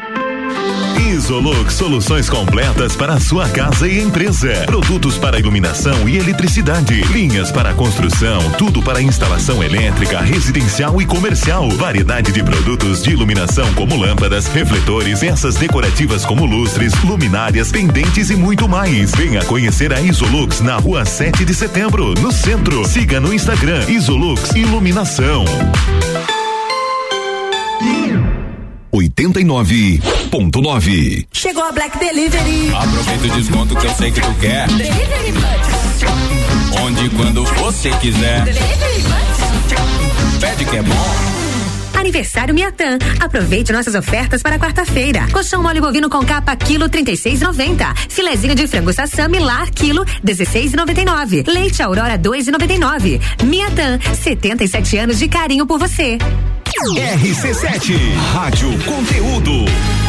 Isolux Soluções completas para sua casa e empresa. Produtos para iluminação e eletricidade. Linhas para construção. Tudo para instalação elétrica, residencial e comercial. Variedade de produtos de iluminação como lâmpadas, refletores, peças decorativas como lustres, luminárias, pendentes e muito mais. Venha conhecer a Isolux na rua 7 de setembro, no centro. Siga no Instagram Isolux Iluminação. 89.9 Chegou a Black Delivery. Aproveita o desconto que eu sei que tu quer. Delivery Munch. Onde e quando você quiser. Delivery Munch. Pede que é bom. Aniversário Miatã. Aproveite nossas ofertas para quarta-feira. Colchão mole bovino com capa quilo 36,90. Filezinho de frango sassami lar quilo 16,99. Leite Aurora 2,99. Miatã, 77 anos de carinho por você. RC7 Rádio Conteúdo.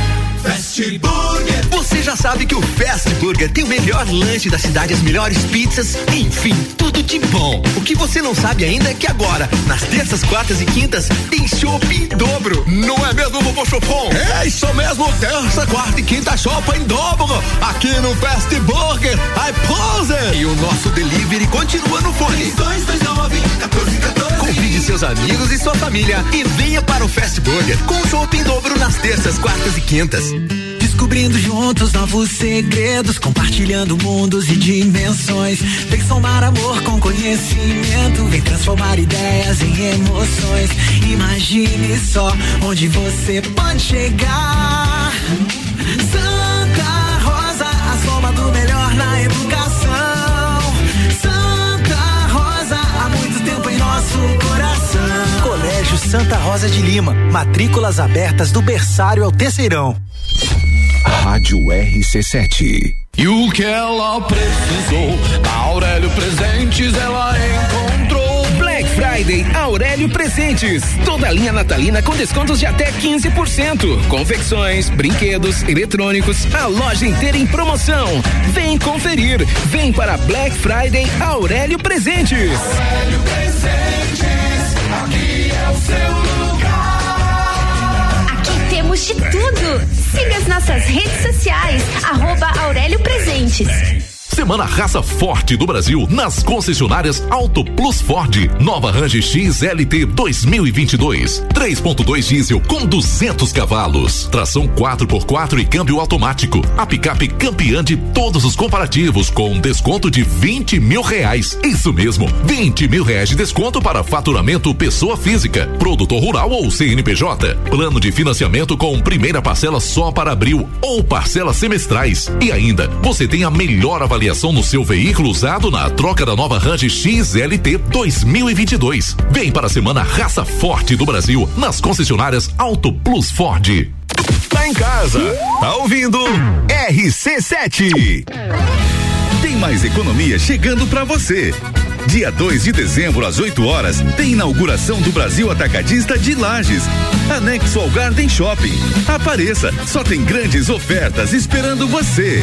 Fast Burger. Você já sabe que o Fast Burger tem o melhor lanche da cidade, as melhores pizzas, enfim, tudo de bom. O que você não sabe ainda é que agora, nas terças, quartas e quintas, tem chopp em dobro. Não é mesmo, vovô Chopon? É isso mesmo, terça, quarta e quinta chopp em dobro. Aqui no Fast Burger, I pose. E o nosso delivery continua no fone. 229 1414. Convide seus amigos e sua família e venha para o Fast Burger com chopp em dobro nas terças, quartas e quintas. Descobrindo juntos novos segredos, compartilhando mundos e dimensões. Vem somar amor com conhecimento, vem transformar ideias em emoções. Imagine só onde você pode chegar. Santa Rosa, a soma do melhor na educação. Santa Rosa, há muito tempo em nosso coração. Colégio Santa Rosa de Lima, matrículas abertas do berçário ao terceirão. Rádio RC7. E o que ela precisou, na Aurélio Presentes ela encontrou. Black Friday Aurélio Presentes. Toda a linha natalina com descontos de até 15%. Confecções, brinquedos, eletrônicos, a loja inteira em promoção. Vem conferir. Vem para Black Friday Aurélio Presentes. Aurélio Presentes, aqui é o seu lugar. De tudo. Siga as nossas redes sociais, arroba Aurélio Presentes. Semana Raça Forte do Brasil nas concessionárias Auto Plus Ford. Nova Range XLT 2022. 3.2 diesel com 200 cavalos. Tração 4x4 e câmbio automático. A picape campeã de todos os comparativos com desconto de 20 mil reais. Isso mesmo, 20 mil reais de desconto para faturamento pessoa física, produtor rural ou CNPJ. Plano de financiamento com primeira parcela só para abril ou parcelas semestrais. E ainda, você tem a melhor avaliação avaliação no seu veículo usado na troca da nova Range XLT 2022. Vem para a semana Raça Forte do Brasil nas concessionárias Auto Plus Ford. Tá em casa, tá ouvindo RC7. Tem mais economia chegando para você. Dia 2 de dezembro, às 8 horas, tem inauguração do Brasil Atacadista de Lages. Anexo ao Garden Shopping. Apareça, só tem grandes ofertas esperando você.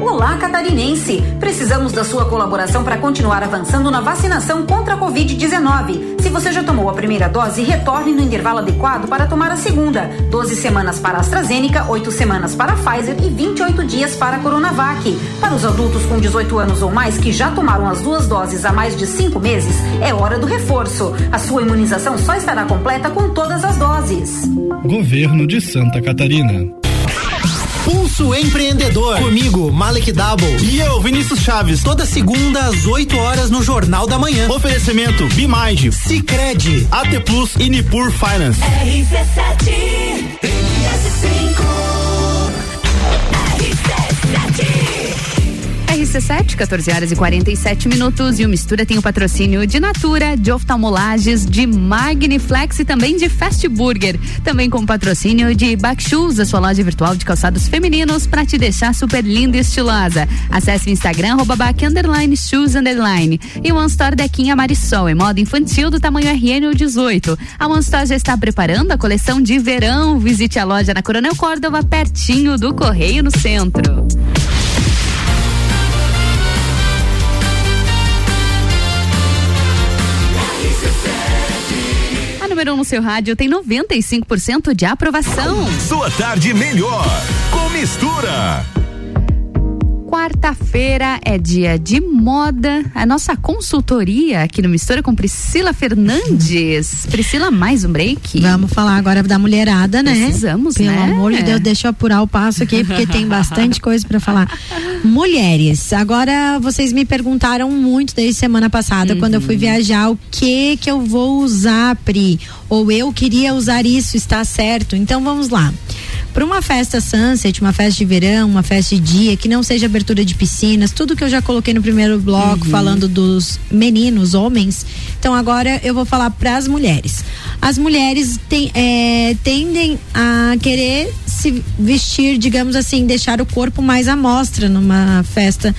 Olá, catarinense! Precisamos da sua colaboração para continuar avançando na vacinação contra a Covid-19. Se você já tomou a primeira dose, retorne no intervalo adequado para tomar a segunda. 12 semanas para a AstraZeneca, 8 semanas para Pfizer e 28 dias para Coronavac. Para os adultos com 18 anos ou mais que já tomaram as duas doses há mais de cinco meses, é hora do reforço. A sua imunização só estará completa com todas as doses. Governo de Santa Catarina. Pulso Empreendedor. Comigo, Malek Double. E eu, Vinícius Chaves. Toda segunda às 8 horas no Jornal da Manhã. Oferecimento Bimind, Cicred, AT Plus e Nipur Finance. RC7 RS5 RC7, 14 horas e 47 minutos. E o Mistura tem o patrocínio de Natura, de oftalmolages, de Magniflex e também de Fast Burger. Também com patrocínio de Backshoes, a sua loja virtual de calçados femininos para te deixar super linda e estilosa. Acesse o Instagram, arroba back, underline, shoes, underline. E o One Store Dequinha Marisol, em moda infantil do tamanho RN ou 18. A One Store já está preparando a coleção de verão. Visite a loja na Coronel Córdova, pertinho do Correio no centro. Número 1 um no seu rádio tem 95% de aprovação. Sua tarde melhor com mistura. Quarta-feira é dia de moda. A nossa consultoria aqui no Mistura com Priscila Fernandes. [laughs] Priscila, mais um break? Vamos falar agora da mulherada, né? Precisamos, Pelo né? amor de Deus, deixa eu apurar o passo aqui, porque tem [laughs] bastante coisa para falar. Mulheres, agora vocês me perguntaram muito desde semana passada, Uhum. quando eu fui viajar, o que que eu vou usar, Pri? Ou eu queria usar isso, está certo? Então vamos lá. Para uma festa sunset, uma festa de verão, uma festa de dia, que não seja abertura de piscinas, tudo que eu já coloquei no primeiro bloco falando dos meninos, homens. Então agora eu vou falar para as mulheres. As mulheres tem- é, tendem a querer se vestir, digamos assim, deixar o corpo mais à mostra numa festa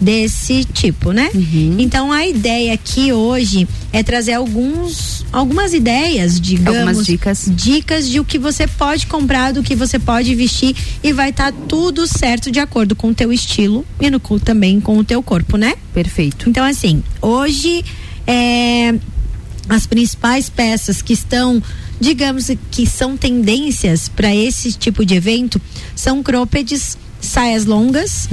desse tipo, né? Então a ideia aqui hoje é trazer alguns algumas ideias, digamos, Algumas dicas. dicas de o que você pode comprar, do que você pode vestir e vai estar tudo certo de acordo com o teu estilo e no, também com o teu corpo, né? Perfeito. Então assim, hoje é, as principais peças que estão, digamos que são tendências para esse tipo de evento são croppeds, saias longas,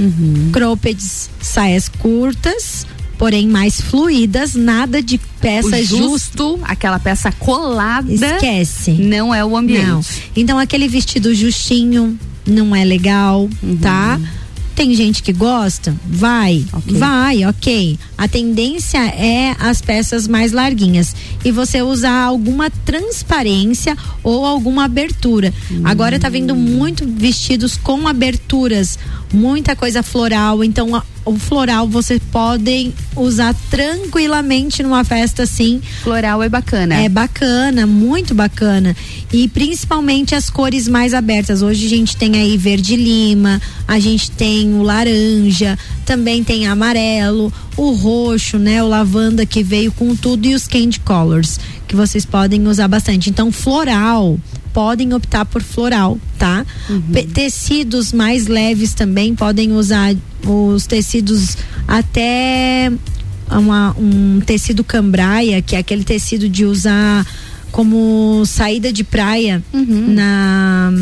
croppeds, saias curtas, porém mais fluídas, nada de peça o justa justo, aquela peça colada. Esquece. Não é o ambiente. Não. Então aquele vestido justinho não é legal, Uhum. tá? Tem gente que gosta? Vai, vai, ok. A tendência é as peças mais larguinhas e você usar alguma transparência ou alguma abertura. Agora tá vendo muito vestidos com aberturas, muita coisa floral. Então a- o floral você podem usar tranquilamente numa festa assim. Floral é bacana. É bacana, muito bacana. E principalmente as cores mais abertas. Hoje a gente tem aí verde lima, a gente tem o laranja, também tem amarelo, o roxo, né? O lavanda que veio com tudo e os candy colors, que vocês podem usar bastante. Então, floral, podem optar por floral, tá? Pe- Tecidos mais leves também podem usar os tecidos até uma- um tecido cambraia, que é aquele tecido de usar como saída de praia na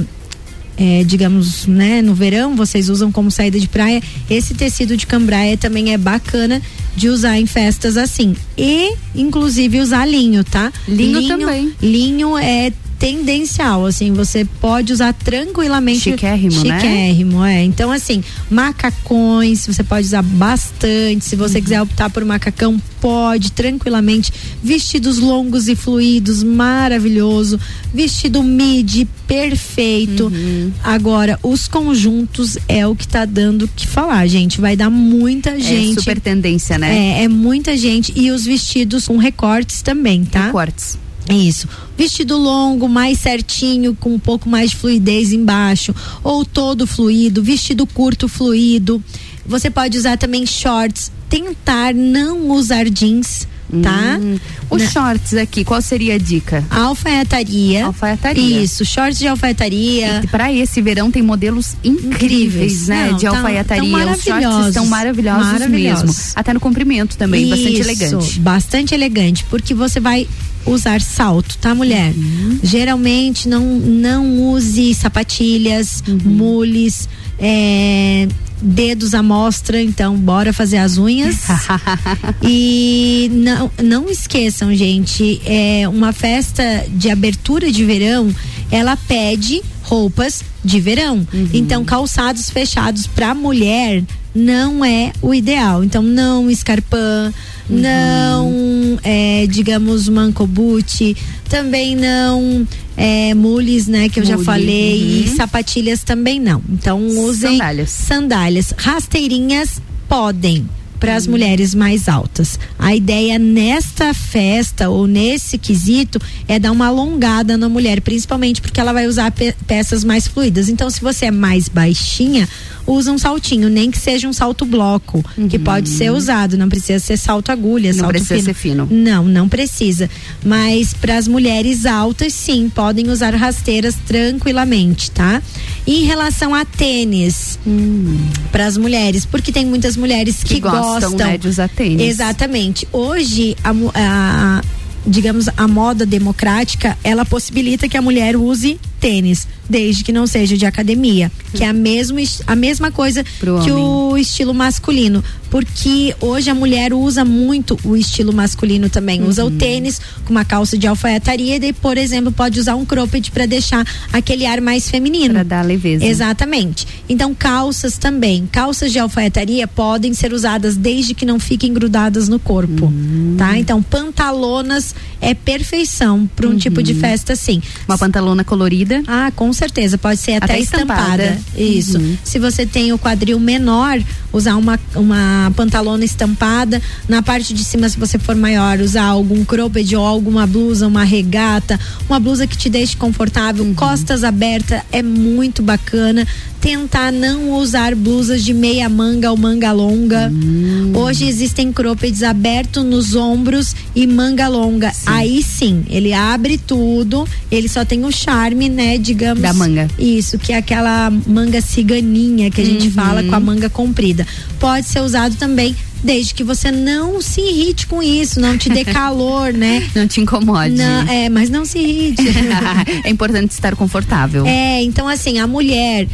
é, digamos, né, no verão vocês usam como saída de praia. Esse tecido de cambraia também é bacana de usar em festas assim. E, inclusive, usar linho, tá? Linho também. Linho é tendencial, assim, você pode usar tranquilamente. Chiquérrimo, né? Chiquérrimo, é. Então, assim, macacões, você pode usar bastante. Se você quiser optar por macacão, pode tranquilamente. Vestidos longos e fluidos, maravilhoso. Vestido midi, perfeito. Agora, os conjuntos é o que tá dando o que falar, gente. Vai dar muita gente. É super tendência, né? É, é muita gente. E os vestidos com recortes também, tá? Recortes. Isso. Vestido longo, mais certinho, com um pouco mais de fluidez embaixo, ou todo fluido, vestido curto, fluido. Você pode usar também shorts. Tentar não usar jeans, tá? Hum. Os shorts aqui, qual seria a dica? Alfaiataria. Alfaiataria. Isso, shorts de alfaiataria. Para esse verão tem modelos incríveis, né? Não, de tão- alfaiataria. tão Os shorts estão maravilhosos, Maravilhosos. mesmo. Até no comprimento também, bastante Isso, elegante. Bastante elegante, porque você vai usar salto, tá, mulher? Geralmente não não use sapatilhas, mules, é, dedos à mostra, então bora fazer as unhas. [laughs] e não, não esqueçam, gente, é uma festa de abertura de verão, ela pede roupas de verão. Então, calçados fechados para mulher não é o ideal. Então, não escarpã, não, é, digamos, mancobuti, também não é, mules, né, que eu já Mule, falei, uhum. e sapatilhas também não. Então, usem Sandálias. sandálias. Rasteirinhas podem para as mulheres mais altas. A ideia nesta festa ou nesse quesito é dar uma alongada na mulher, principalmente porque ela vai usar pe- peças mais fluidas. Então, se você é mais baixinha, usa um saltinho, nem que seja um salto bloco, que pode ser usado, não precisa ser salto agulha, Não salto precisa ser fino. Não, não precisa. Mas para as mulheres altas, sim, podem usar rasteiras tranquilamente, tá? E em relação a tênis, para as mulheres, porque tem muitas mulheres que, Que gostam, né, de usar tênis. Exatamente. Hoje, a, a- digamos, a moda democrática, ela possibilita que a mulher use tênis, desde que não seja de academia, que é a, mesmo, es- a mesma coisa Pro que homem. o estilo masculino, porque hoje a mulher usa muito o estilo masculino também, usa o Uhum. tênis com uma calça de alfaiataria e daí, por exemplo, pode usar um cropped para deixar aquele ar mais feminino. Pra dar leveza. Exatamente. Então, calças também. Calças de alfaiataria podem ser usadas desde que não fiquem grudadas no corpo, Hum. tá? Então, pantalonas é perfeição para um tipo de festa assim. Uhum. Uma pantalona colorida. Ah, com certeza. Pode ser até, Até estampada. estampada. Isso. Uhum. Se você tem o quadril menor, usar uma, uma pantalona estampada. Na parte de cima, se você for maior, usar algum cropped ou alguma blusa, uma regata, uma blusa que te deixe confortável. Uhum. Costas abertas é muito bacana. Tentar não usar blusas de meia manga ou manga longa. Hum. Hoje existem croppeds abertos nos ombros e manga longa. Aí sim, ele abre tudo, ele só tem o charme, né, digamos. Da manga. Isso, que é aquela manga ciganinha que a gente Uhum. fala com a manga comprida. Pode ser usado também desde que você não se irrite com isso, não te dê [laughs] calor, né? Não te incomode. Não, é, mas não se irrite. [laughs] é importante estar confortável. É, então assim, a mulher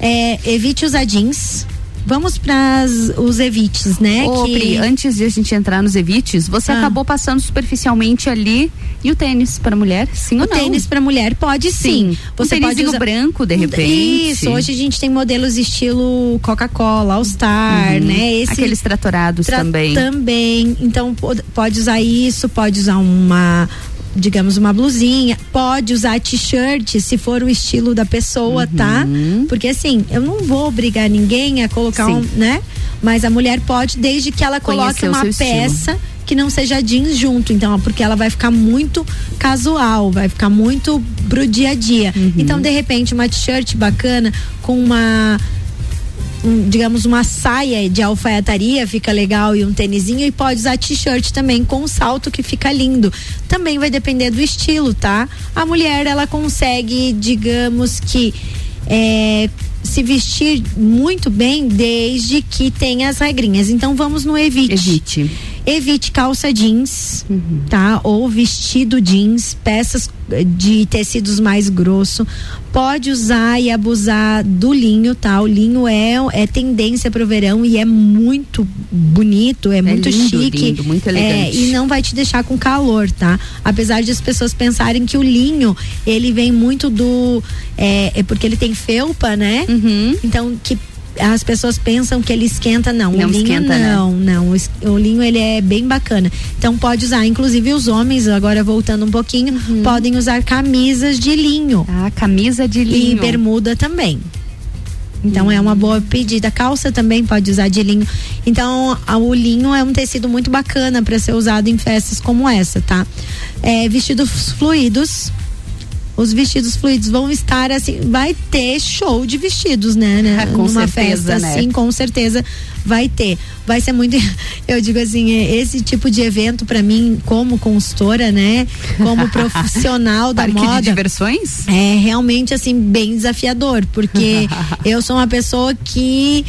é, evite usar jeans. Vamos para os evites, né? Ô, que... Pri, antes de a gente entrar nos evites, você Ah. acabou passando superficialmente ali e o tênis para mulher, sim O ou não? tênis para mulher pode sim. Sim. Você um pode usar branco, de repente. Isso, hoje a gente tem modelos estilo Coca-Cola, All Star, Uhum. né? Esse Aqueles tratorados tra- também. Também. Então pod- pode usar isso, pode usar uma digamos uma blusinha, pode usar t-shirt se for o estilo da pessoa, tá? Uhum. Porque assim, eu não vou obrigar ninguém a colocar Sim. um, né? Mas a mulher pode desde que ela coloque Conhecer uma estilo. peça que não seja jeans junto, então, porque ela vai ficar muito casual, vai ficar muito pro dia a dia. Uhum. Então, de repente, uma t-shirt bacana com uma um, digamos uma saia de alfaiataria fica legal e um tênisinho e pode usar t-shirt também com salto que fica lindo. Também vai depender do estilo, tá? A mulher ela consegue, digamos que é, se vestir muito bem desde que tenha as regrinhas. Então vamos no evite. Evite. Evite calça jeans, tá? Ou vestido jeans, peças eh, de tecidos mais grosso. Pode usar e abusar do linho, tá? O linho é, é tendência pro verão e é muito bonito, é, muito lindo, chique. lindo, muito É, elegante. e não vai te deixar com calor, tá? Apesar de as pessoas pensarem que o linho, ele vem muito do. É, é porque ele tem felpa, né? Uhum. Então, que as pessoas pensam que ele esquenta, não. Não o linho esquenta, né? não, não. O, linho ele é bem bacana. Então pode usar, inclusive os homens, agora voltando um pouquinho, podem usar camisas de linho. Ah, camisa de E linho. bermuda também. Então é uma boa pedida. Calça também pode usar de linho. Então o linho é um tecido muito bacana para ser usado em festas como essa, tá? É, vestidos fluidos. Os vestidos fluidos vão estar assim, vai ter show de vestidos, né? né? Com Numa certeza, festa, né? assim, com certeza vai ter. Vai ser muito. [laughs] Eu digo assim, é, esse tipo de evento para mim, como consultora, né? Como [laughs] profissional da Parque de moda. diversões? É realmente assim bem desafiador, porque [laughs] eu sou uma pessoa que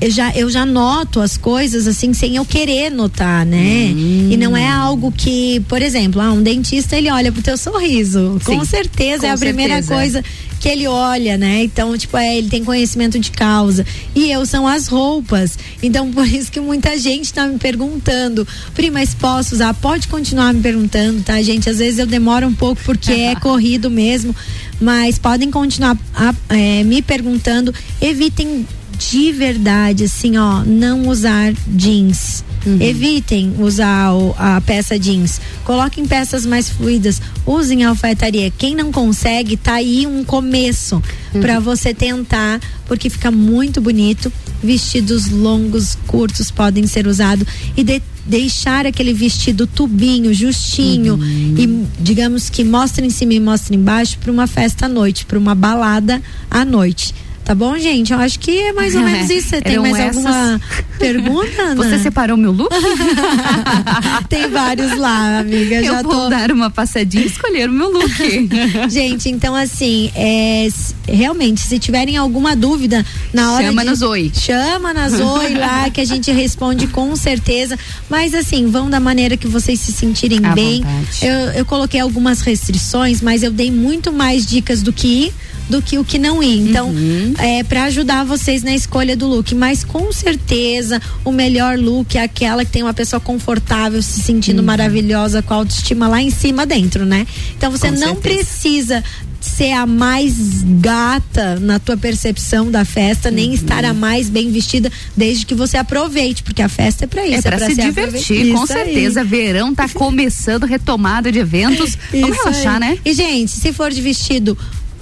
eu já, eu já noto as coisas assim sem eu querer notar, né? E não é algo que, por exemplo, ah, um dentista ele olha pro teu sorriso. com Sim, certeza é com a primeira certeza. coisa que ele olha, né? Então, tipo, é, ele tem conhecimento de causa. E eu são as roupas. Então, [laughs] por isso que muita gente tá me perguntando, Pri, mas posso usar? Pode continuar me perguntando, tá, gente? Às vezes eu demoro um pouco porque é [laughs] corrido mesmo, mas podem continuar a- é, me perguntando. Evitem de verdade, assim, ó, não usar jeans. Evitem usar o- a peça jeans. Coloquem peças mais fluidas. Usem alfaiataria. Quem não consegue, tá aí um começo pra você tentar, porque fica muito bonito. Vestidos longos, curtos podem ser usados e de- deixar aquele vestido tubinho, justinho e digamos que mostra em cima e mostra embaixo para uma festa à noite, para uma balada à noite. Tá bom, gente? Eu acho que é mais ou menos [laughs] isso. Você tem Eram mais essas? alguma pergunta? [laughs] Ana? Você separou meu look? [laughs] Tem vários lá, amiga. Eu já vou tô... dar uma passadinha e escolher o meu look. Gente, então assim, é, realmente, se tiverem alguma dúvida na hora Chama de... Zoe. Chama na Zoe lá que a gente responde com certeza. Mas assim, vão da maneira que vocês se sentirem À bem. vontade. Eu, eu coloquei algumas restrições, mas eu dei muito mais dicas do que ir do que o que não ir. Então, Uhum. é para ajudar vocês na escolha do look, mas com certeza o melhor look é aquela que tem uma pessoa confortável, se Uhum. sentindo maravilhosa, com a autoestima lá em cima dentro, né? Então você Com não certeza. precisa ser a mais gata na tua percepção da festa, nem estar Uhum. a mais bem vestida, desde que você aproveite, porque a festa é para isso, É pra se ser divertir, com Isso aí. certeza. Verão tá começando, retomada de eventos. Vamos Isso relaxar, aí. né? E, gente, se for de vestido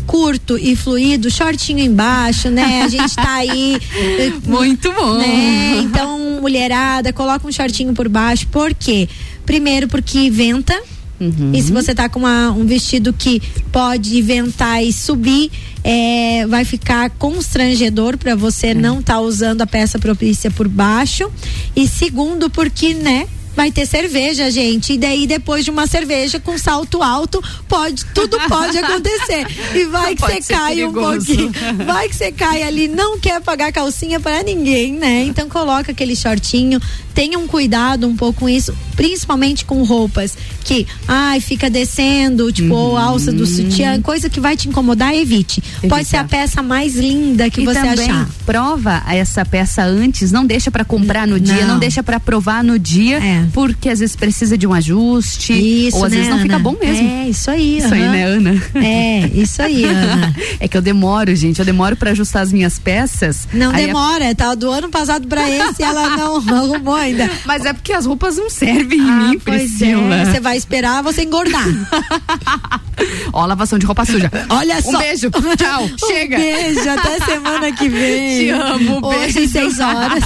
curto e fluido, shortinho embaixo, né? A gente tá aí. [laughs] eh, Muito bom. Né? Então, mulherada, coloca um shortinho por baixo. Por quê? Primeiro, porque venta. Uhum. E se você tá com uma- um vestido que pode ventar e subir, é, vai ficar constrangedor para você não tá usando a peça propícia por baixo. E segundo, porque, né? Vai ter cerveja, gente. E daí, depois de uma cerveja com salto alto, pode, tudo pode acontecer. E [laughs] vai que Pode você cai um perigoso. pouquinho. Vai que você cai ali, não quer pagar calcinha para ninguém, né? Então coloca aquele shortinho, tenham cuidado um pouco com isso, principalmente com roupas que, ai, fica descendo, tipo, ou alça do sutiã, coisa que vai te incomodar, evite. Pode ser a peça mais linda que e você também achar. prova essa peça antes, não deixa pra comprar no dia, Não. não deixa pra provar no dia, É. porque às vezes precisa de um ajuste, Isso, ou às né, vezes não fica Ana? bom mesmo. É, isso aí. Isso aí, aham. né, Ana? É, isso aí, [laughs] Ana. É que eu demoro, gente, eu demoro pra ajustar as minhas peças. Não Aí é- demora, tá do ano passado pra esse ela não [laughs] arrumou ainda. Mas é porque as roupas não servem em Ah, mim, pois Priscila. é, Você vai esperar você engordar. [laughs] Ó, lavação de roupa suja. Olha um só. beijo. Tchau. Um Chega. beijo, até semana que vem. Te amo, Hoje, beijo. seis horas.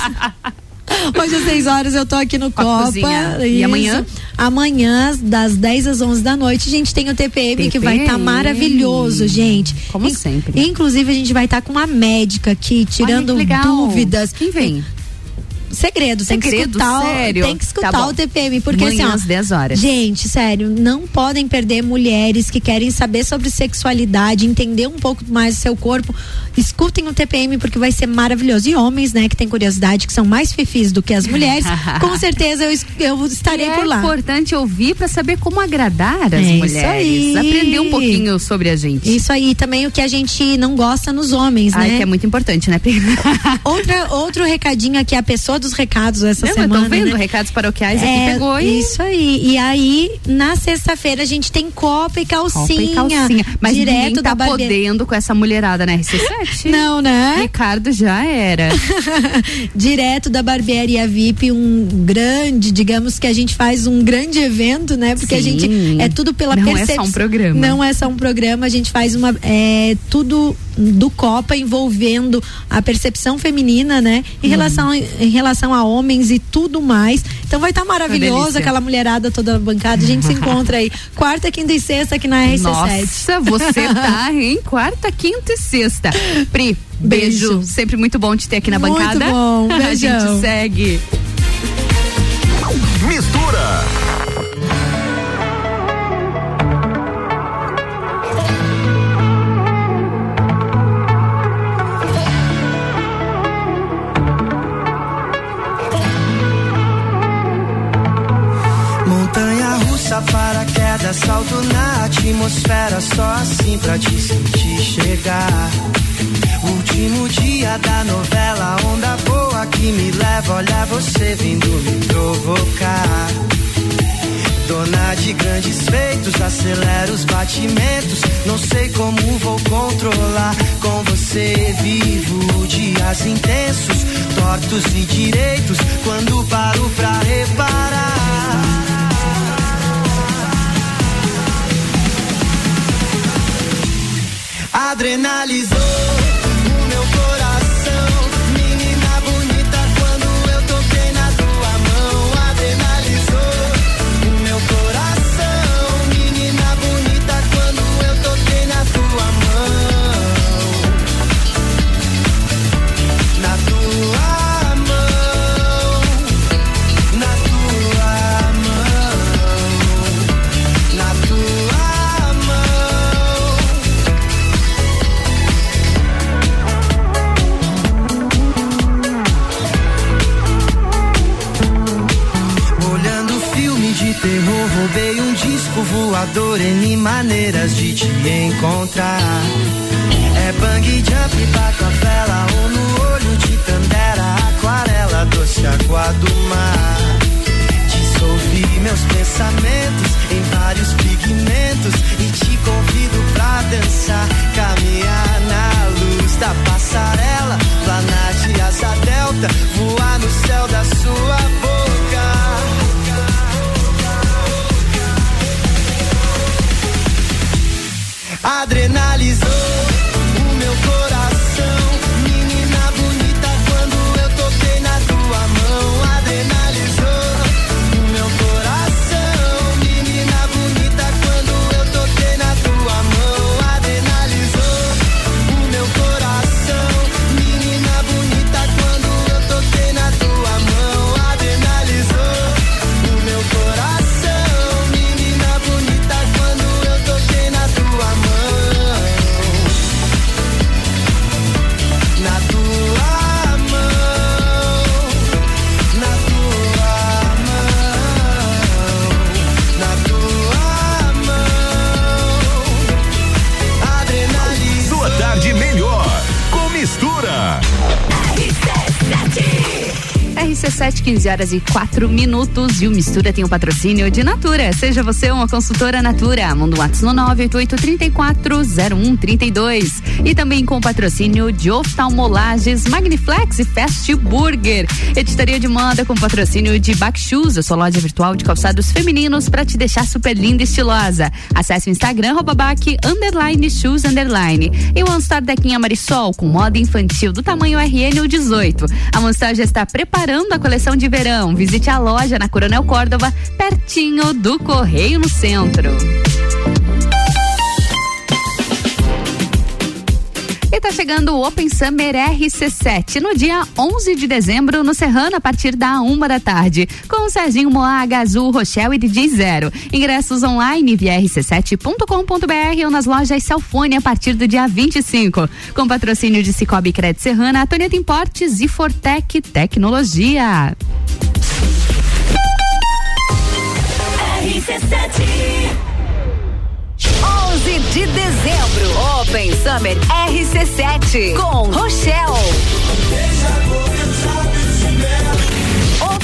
[laughs] Hoje às 6 horas eu tô aqui no Com Copa. E amanhã? Amanhã, das 10 às 11 da noite, a gente tem o TPM, que vai estar TPM. maravilhoso, gente. Como In- sempre. Inclusive, a gente vai estar com uma médica aqui, tirando Olha dúvidas. Quem vem? Segredo, tem que Segredo, escutar, o- sério? tem que escutar Tá o TPM, porque Manhã assim, ó, às 10 horas. Gente, sério, não podem perder mulheres que querem saber sobre sexualidade, entender um pouco mais do seu corpo. Escutem o TPM porque vai ser maravilhoso. E homens, né, que têm curiosidade, que são mais fifis do que as mulheres, [laughs] com certeza eu, eu estarei E por é lá. importante ouvir para saber como agradar as É isso mulheres. aí. Aprender um pouquinho sobre a gente. Isso aí, também o que a gente não gosta nos homens, Ai, né? que é muito importante, né? [laughs] Outra, outro recadinho aqui, a pessoa dos recados essa Não, semana. tô vendo né? recados paroquiais aqui, É, pegou e... Isso aí. E aí, na sexta-feira, a gente tem copa e calcinha. Copa e calcinha. Mas direto tá da barbearia. podendo com essa mulherada na RC7. [laughs] Não, né? Ricardo já era. [laughs] direto da barbearia VIP, um grande, digamos que a gente faz um grande evento, né? Porque a Sim. gente é tudo pela Não é percepção. só um programa. Não é só um programa, a gente faz uma é, tudo do Copa envolvendo a percepção feminina, né? Em Uhum. relação em relação a homens e tudo mais. Então vai estar maravilhoso delícia. aquela mulherada toda bancada. A gente se encontra aí [laughs] quarta, quinta e sexta aqui na RC7. Nossa, você [laughs] tá em quarta, quinta e sexta. Pri, beijo. Beijo. Sempre muito bom te ter aqui na Muito bancada. bom, [laughs] A beijão. gente segue. Mistura. Russa, paraquedas, salto na atmosfera, só assim pra te sentir chegar. Último dia da novela, onda boa que me leva, olha você vindo me provocar. Dona de grandes feitos, acelera os batimentos. Não sei como vou controlar. Com você vivo dias intensos, tortos e direitos. Quando paro pra reparar. Adrenalizou voador N maneiras de te encontrar. É bang jump, bato a vela, ou no olho de tandera, aquarela, doce água do mar. Dissolvi meus pensamentos em vários pigmentos e te convido pra dançar, caminhar na luz da passarela, planar de asa delta, voar no céu da sua boca. Adrenalizou horas e 4 minutos. E o Mistura tem o patrocínio de Natura. Seja você uma consultora Natura. Manda um WhatsApp no 988-340132. E também com o patrocínio de oftalmolages Magniflex e Fast Burger. Editoria de moda com patrocínio de Back Shoes, a sua loja virtual de calçados femininos para te deixar super linda e estilosa. Acesse o Instagram, arroba Bac, underline, shoes, underline. E o Anstar Dequinha Marisol, com moda infantil do tamanho RN ou 18. A Monstar já está preparando a coleção de verão. Visite a loja na Coronel Córdova, pertinho do Correio no centro. E E tá chegando o Open Summer RC7 no dia 11 de dezembro no Serrano a partir da uma da tarde com o Serginho Moaga, Azul, Rochelle e DJ Zero. Ingressos online via rc7.com.br ou nas lojas Celfone a partir do dia 25. Com patrocínio de Cicobi Crédito Serrana, Antonieta Importes e Fortec Tecnologia. RC7 11 de dezembro, Open Summer RC7 com Rochelle.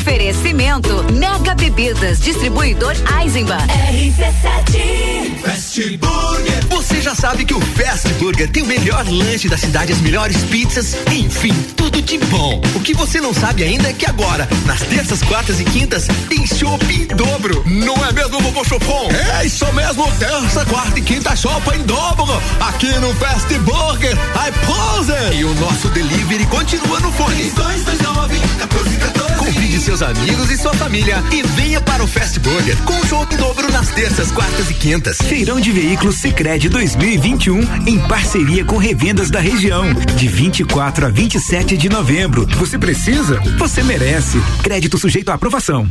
Oferecimento Mega Bebidas, distribuidor Eisenbahn. RC7 Fast Burger. Você já sabe que o Fast Burger tem o melhor lanche da cidade, as melhores pizzas, enfim, tudo de bom. O que você não sabe ainda é que agora, nas terças, quartas e quintas, tem chopp em dobro. Não é mesmo, vovô Chopon? É isso mesmo, terça, quarta e quinta chopa em dobro. Aqui no Fast Burger, I Pose. E o nosso delivery continua no fone. 229 1414 Convide seus amigos e sua família e venha para o Fast Burger com chopp em dobro nas terças, quartas e quintas. Feirão de Veículos Sicredi 2021 em parceria com revendas da região, de 24 a 27 de novembro. Você precisa? Você merece. Crédito sujeito à aprovação.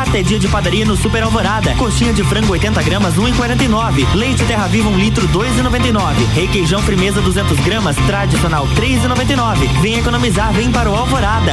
Quarta é dia de padaria no Super Alvorada. Coxinha de frango 80 gramas 1,49. Leite Terra Viva 1 litro 2,99. Requeijão Firmeza 200 gramas tradicional 3,99. Vem economizar, vem para o Alvorada.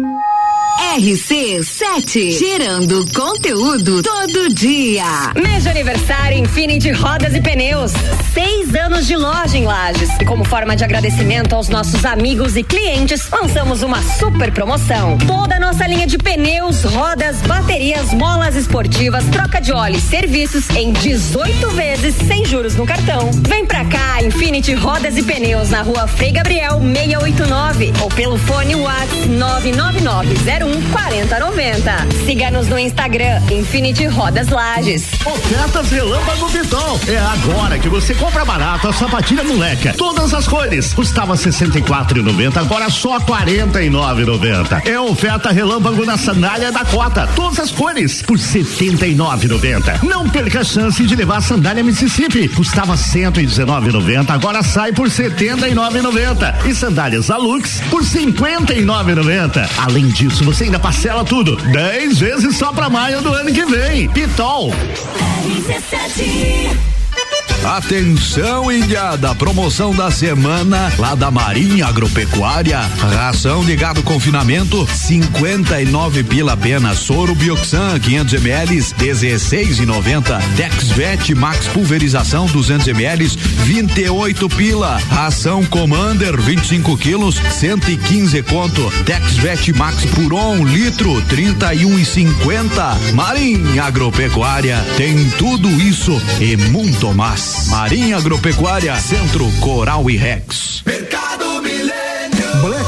RC7, gerando conteúdo todo dia. Mês de aniversário Infinity Rodas e Pneus. Seis anos de loja em Lages. E como forma de agradecimento aos nossos amigos e clientes, lançamos uma super promoção. Toda a nossa linha de pneus, rodas, baterias, molas esportivas, troca de óleo e serviços em 18 vezes sem juros no cartão. Vem pra cá, Infinity Rodas e Pneus na rua Frei Gabriel 689 ou pelo fone WhatsApp 99901 4090. Siga-nos no Instagram Infinity Rodas Lages. Ofertas Relâmpago Pitol. É agora que você compra barato a sapatilha moleca. Todas as cores. Custava R$ 64,90, agora só R$ 49,90. É oferta Relâmpago na sandália da Cota. Todas as cores por R$ 79,90. Não perca a chance de levar a sandália Mississippi. Custava R$ 119,90, agora sai por R$ 79,90. E sandálias Alux por R$ 59,90. Além disso, você ainda parcela tudo. 10 vezes só pra maio do ano que vem. Pitol. Atenção, Indiada! Promoção da semana lá da Marinha Agropecuária. Ração de gado confinamento, 59 pila apenas. Soro Bioxan, 500 ml, 16,90. Dexvet Max Pulverização, 200 ml, 28 pila. Ração Commander, 25 quilos, 115 conto. Dexvet Max Puron, um litro, 31,50. Marinha Agropecuária tem tudo isso e muito mais. Marinha Agropecuária, Centro Coral e Rex. Mercado Milênio.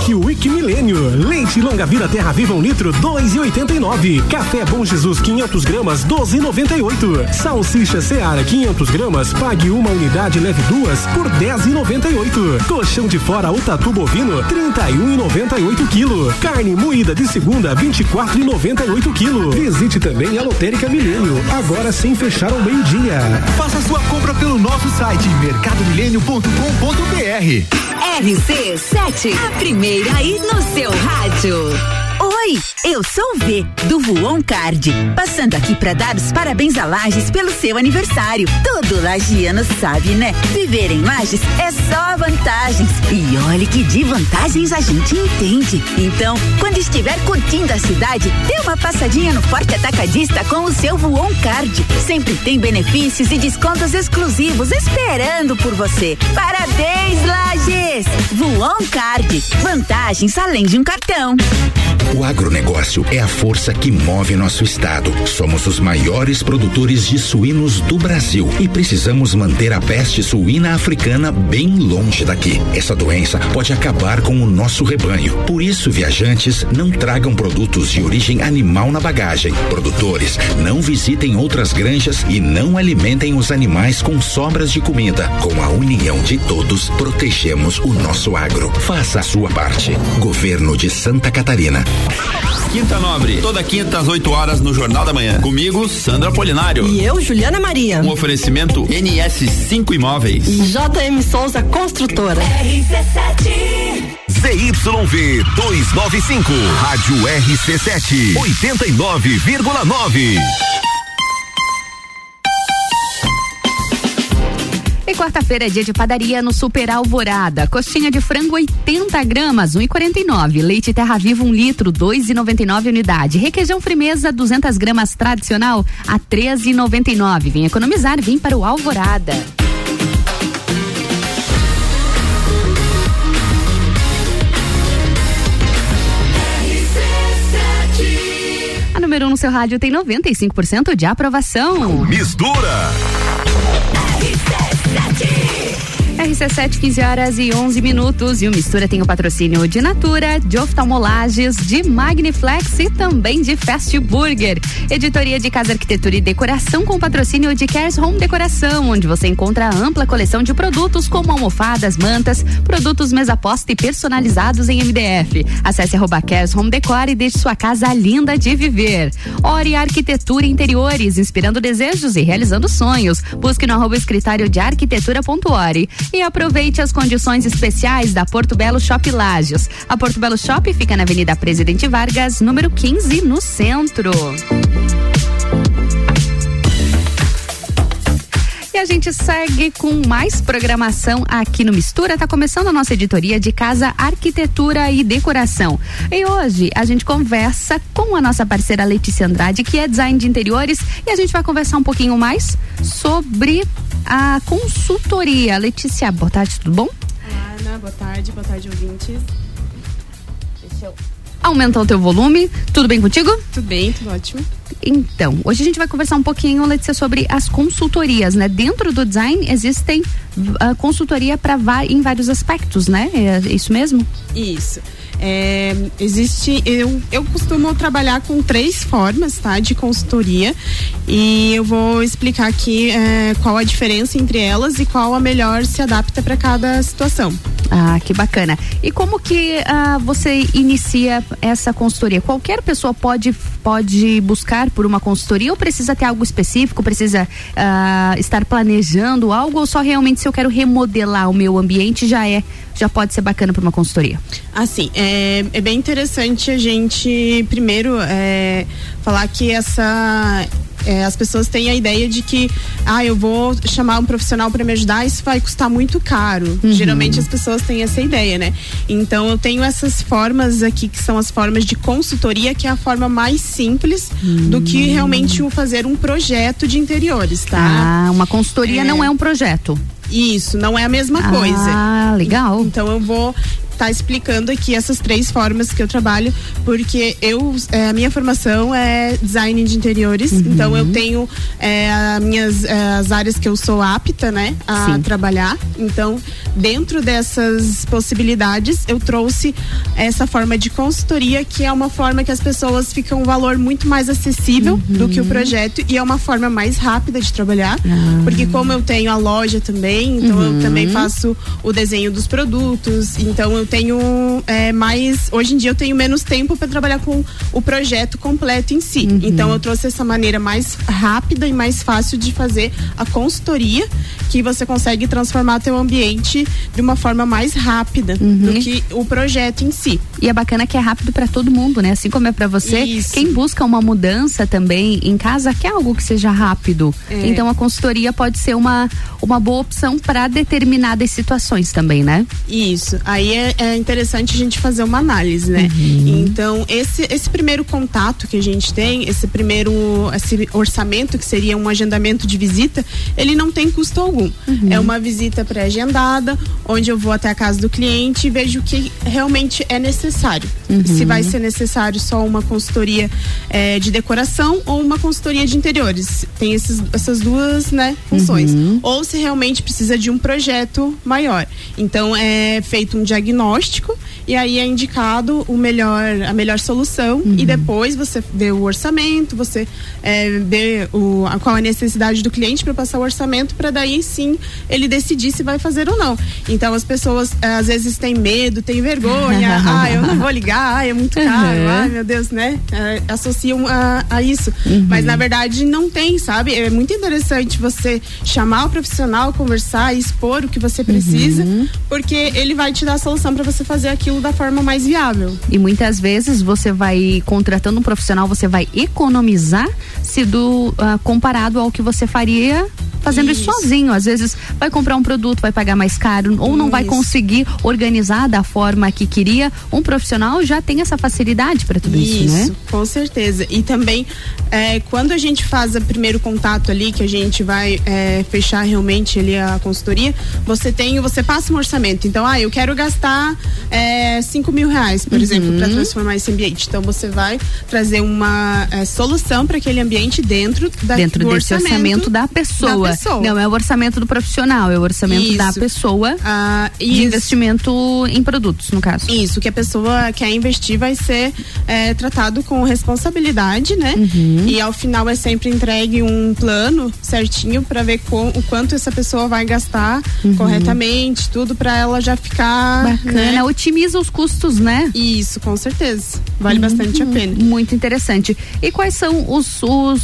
Black Week Milênio. Leite longa vida Terra Viva um litro 2,89. Café Bom Jesus 500 gramas 12,98. Salsicha Seara 500 gramas pague uma unidade leve duas por 10,98. Colchão de fora o tatu bovino 31,98 quilo. Carne moída de segunda 24,98 quilo. Visite também a Lotérica Milênio agora sem fechar ao meio dia. Faça sua compra pelo nosso site mercadomilênio.com.br. RC7, a primeira aí no seu rádio. Oi, eu sou o V, do Voon Card. Passando aqui para dar os parabéns a Lages pelo seu aniversário. Todo lagiano sabe, né? Viver em Lages é só vantagens. E olha que de vantagens a gente entende. Então, quando estiver curtindo a cidade, dê uma passadinha no Forte Atacadista com o seu Voon Card. Sempre tem benefícios e descontos exclusivos esperando por você. Parabéns, Lages! Voon Card. Vantagens além de um cartão. O agronegócio é a força que move nosso estado. Somos os maiores produtores de suínos do Brasil e precisamos manter a peste suína africana bem longe daqui. Essa doença pode acabar com o nosso rebanho. Por isso, viajantes, não tragam produtos de origem animal na bagagem. Produtores, não visitem outras granjas e não alimentem os animais com sobras de comida. Com a união de todos, protegemos o nosso agro. Faça a sua parte. Governo de Santa Catarina. Quinta Nobre, toda quinta às 8 horas no Jornal da Manhã. Comigo, Sandra Polinário. E eu, Juliana Maria. Um oferecimento NS5 Imóveis. E JM Souza Construtora. ZYV 295, Rádio RC7, 89,9. E quarta-feira é dia de padaria no Super Alvorada. Coxinha de frango 80 gramas, 1,49. Leite Terra Viva 1 litro, 2,99 unidade. Requeijão Frimeza 200 gramas tradicional a 13,99. Vem economizar, vem para o Alvorada. A número 1 um no seu rádio tem 95% de aprovação. Mistura. RC7, 15 horas e 11 minutos. E o Mistura tem o patrocínio de Natura, de Oftalmolages, de Magniflex e também de Fast Burger. Editoria de Casa Arquitetura e Decoração com patrocínio de Cares Home Decoração, onde você encontra ampla coleção de produtos como almofadas, mantas, produtos mesa posta e personalizados em MDF. Acesse arroba Cares Home Decor e deixe sua casa linda de viver. Ori Arquitetura Interiores, inspirando desejos e realizando sonhos. Busque no arroba escritório de arquitetura.ori e aproveite as condições especiais da Porto Belo Shop Lages. A Porto Belo Shop fica na Avenida Presidente Vargas, número 15, no centro. E a gente segue com mais programação aqui no Mistura. Tá começando a nossa editoria de Casa Arquitetura e Decoração. E hoje a gente conversa com a nossa parceira Letícia Andrade, que é design de interiores, e a gente vai conversar um pouquinho mais sobre a consultoria. Letícia, boa tarde, tudo bom? Olá, Ana, boa tarde, boa tarde, ouvintes. Deixa eu aumentar o teu volume. Tudo bem contigo? Tudo bem, tudo ótimo. Então, hoje a gente vai conversar um pouquinho, Letícia, sobre as consultorias, né? Dentro do design existem uh, consultoria para em vários aspectos, né? É isso mesmo? Isso. É, existe, eu, eu costumo trabalhar com três formas, tá, de consultoria e eu vou explicar aqui é, qual a diferença entre elas e qual a melhor se adapta para cada situação. Ah, que bacana. E como que ah, você inicia essa consultoria? Qualquer pessoa pode, pode buscar por uma consultoria ou precisa ter algo específico? Precisa ah, estar planejando algo ou só realmente se eu quero remodelar o meu ambiente já é já pode ser bacana para uma consultoria? Assim, é, é bem interessante a gente primeiro é, falar que essa é, as pessoas têm a ideia de que, ah, eu vou chamar um profissional para me ajudar, isso vai custar muito caro. Uhum. Geralmente as pessoas têm essa ideia, né? Então eu tenho essas formas aqui que são as formas de consultoria, que é a forma mais simples Hum. do que realmente o fazer um projeto de interiores, tá? Ah, uma consultoria não é um projeto. Isso, não é a mesma Ah, coisa. legal. Então eu vou estar explicando aqui essas três formas que eu trabalho, porque eu é, a minha formação é design de interiores, Uhum. então eu tenho é, minhas é, as áreas que eu sou apta, né, a Sim. trabalhar. Então, dentro dessas possibilidades, eu trouxe essa forma de consultoria, que é uma forma que as pessoas ficam um valor muito mais acessível do que o projeto e é uma forma mais rápida de trabalhar, porque como eu tenho a loja também, então Uhum. eu também faço o desenho dos produtos, então eu tenho é, mais. Hoje em dia eu tenho menos tempo para trabalhar com o projeto completo em si. Então eu trouxe essa maneira mais rápida e mais fácil de fazer a consultoria, que você consegue transformar teu ambiente de uma forma mais rápida do que o projeto em si. E é bacana que é rápido para todo mundo, né? Assim como é para você, Isso. quem busca uma mudança também em casa quer algo que seja rápido. É. Então a consultoria pode ser uma, uma boa opção para determinadas situações também, né? Isso. Aí é, é interessante a gente fazer uma análise, né? Então, esse, esse primeiro contato que a gente tem, esse primeiro esse orçamento, que seria um agendamento de visita, ele não tem custo algum. É uma visita pré-agendada, onde eu vou até a casa do cliente e vejo o que realmente é necessário necessário. Uhum. Se vai ser necessário só uma consultoria eh, de decoração ou uma consultoria de interiores. Tem esses, essas duas né, funções. Uhum. Ou se realmente precisa de um projeto maior. Então é feito um diagnóstico e aí é indicado o melhor, a melhor solução Uhum. e depois você vê o orçamento, você eh, vê o, a, qual a necessidade do cliente para passar o orçamento para daí sim ele decidir se vai fazer ou não. Então as pessoas às vezes têm medo, têm vergonha, [laughs] ah, eu não [laughs] vou ligar, ah, é muito caro, Uhum. ai meu Deus, né? Eh, associam a, a isso. Uhum. Mas na verdade não tem, sabe? É muito interessante você chamar o profissional, conversar e expor o que você precisa, Uhum. porque ele vai te dar a solução para você fazer aquilo da forma mais viável. E muitas vezes você vai contratando um profissional, você vai economizar se do ah, comparado ao que você faria fazendo isso. Isso. sozinho. Às vezes vai comprar um produto, vai pagar mais caro ou não vai Isso. conseguir organizar da forma que queria. Um profissional já tem essa facilidade para tudo isso, né? com certeza. E também, é, quando a gente faz o primeiro contato ali, que a gente vai é, fechar realmente ali a consultoria, você tem, você passa um orçamento. Então, ah, eu quero gastar é, 5 mil reais, por Uhum. exemplo, para transformar esse ambiente. Então, você vai trazer uma é, solução para aquele ambiente dentro da, Dentro do desse orçamento, da, pessoa. da pessoa. Não é o orçamento do profissional, é o orçamento da Isso. pessoa Ah, de investimento em produtos, no caso. Isso, que a pessoa quer investir vai ser é, tratado com responsabilidade, né? Uhum. E ao final é sempre entregue um plano certinho para ver com, o quanto essa pessoa vai gastar Uhum. corretamente, tudo para ela já ficar Bacana, né? otimiza os custos, né? Isso, com certeza. Vale bastante a pena. Muito interessante. E quais são os, os,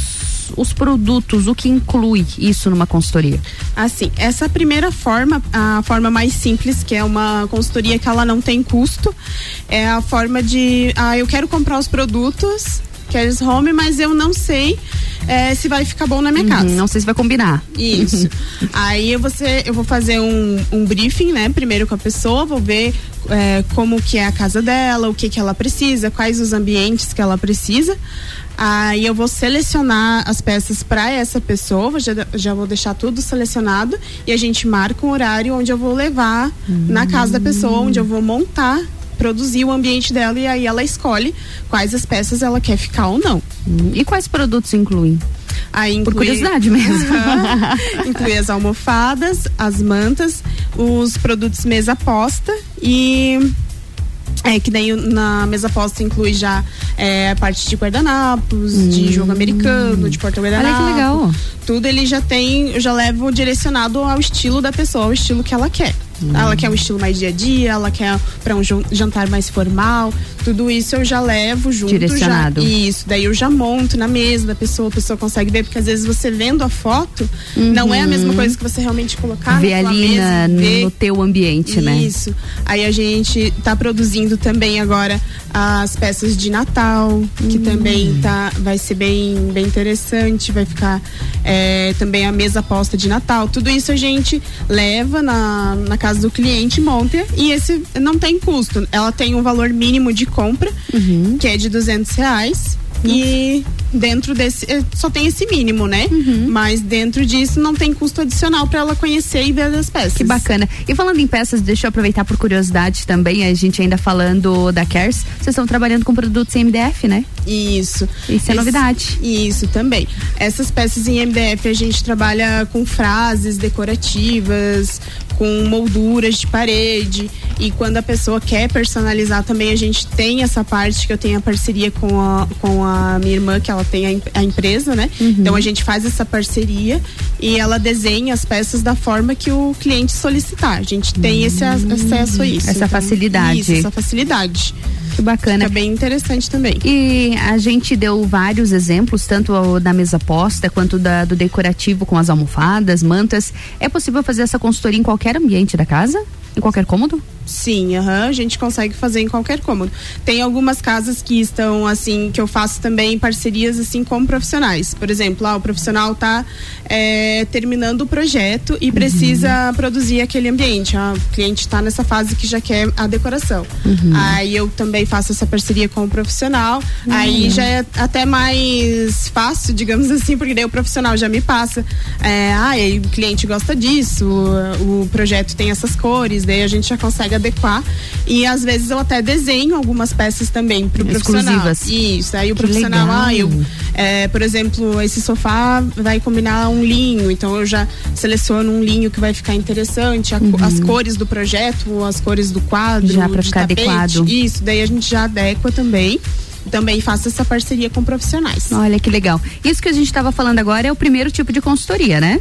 os produtos, o que inclui isso numa consultoria? Assim, essa primeira forma, a forma mais simples, que é uma consultoria que ela não tem custo, é a forma de, ah, eu quero comprar os produtos, quero home, mas eu não sei eh, se vai ficar bom na minha casa. Uhum, não sei se vai combinar. Isso. [laughs] Aí eu, você, eu vou fazer um, um briefing, né? Primeiro com a pessoa, vou ver é, como que é a casa dela, o que que ela precisa, quais os ambientes que ela precisa. Aí eu vou selecionar as peças para essa pessoa, já, já vou deixar tudo selecionado e a gente marca um horário onde eu vou levar na casa da pessoa, onde eu vou montar, produzir o ambiente dela e aí ela escolhe quais as peças ela quer ficar ou não. Hum, E quais produtos incluem? Aí Por inclui- curiosidade mesmo. Aham. inclui as almofadas, as mantas, os produtos mesa posta e é que daí na mesa posta inclui já é, a parte de guardanapos, de jogo americano, de porta guardanapo. Olha que legal. Tudo ele já tem, eu já levo direcionado ao estilo da pessoa, ao estilo que ela quer. Ela quer um estilo mais dia a dia, ela quer para um jan- jantar mais formal. Tudo isso eu já levo junto. Direcionado. Já, isso, daí eu já monto na mesa da pessoa, a pessoa consegue ver, porque às vezes você vendo a foto, não é a mesma coisa que você realmente colocar na sua ali mesa, na- ver. no teu ambiente, né? Isso. Aí a gente tá produzindo também agora as peças de Natal, que Hum. também tá, vai ser bem, bem interessante, vai ficar é, também a mesa posta de Natal. Tudo isso a gente leva na, na casa do cliente, monta e esse não tem custo. Ela tem um valor mínimo de compra, Uhum. que é de 200 reais. E dentro desse, eh, só tem esse mínimo, né? Uhum. Mas dentro disso não tem custo adicional para ela conhecer e ver as peças. Que bacana. E falando em peças, deixa eu aproveitar por curiosidade também, a gente ainda falando da Cares, vocês estão trabalhando com produtos em MDF, né? Isso. Isso é novidade. Isso também. Essas peças em MDF a gente trabalha com frases decorativas, com molduras de parede. E quando a pessoa quer personalizar também, a gente tem essa parte que eu tenho a parceria com a, com a minha irmã, que ela tem a, a empresa, né? Uhum. Então a gente faz essa parceria e ela desenha as peças da forma que o cliente solicitar. A gente tem esse acesso a isso. Essa facilidade. Isso, essa facilidade. Que bacana. Fica bem interessante também. E a gente deu vários exemplos, tanto da mesa posta quanto da, do decorativo com as almofadas, mantas. É possível fazer essa consultoria em qualquer ambiente da casa? Em qualquer cômodo? Sim, aham, a gente consegue fazer em qualquer cômodo. Tem algumas casas que estão assim, que eu faço também parcerias assim com profissionais. Por exemplo, lá o profissional tá é, terminando o projeto e precisa produzir aquele ambiente. Ah, o cliente está nessa fase que já quer a decoração. Uhum. Aí eu também faço essa parceria com o profissional. Uhum. Aí já é até mais fácil, digamos assim, porque daí o profissional já me passa. É, ah, o cliente gosta disso, o, o projeto tem essas cores, daí a gente já consegue adequar. E às vezes eu até desenho algumas peças também pro profissional. Exclusivas. Isso, aí o Que profissional, legal. ah, eu, é, por exemplo, esse sofá vai combinar um linho, então eu já seleciono um linho que vai ficar interessante, a co- as cores do projeto, as cores do quadro, Uhum. Já de ficar tapete, adequado. Isso, daí a gente já adequa também. Também faço essa parceria com profissionais. Olha que legal. Isso que a gente estava falando agora é o primeiro tipo de consultoria, né?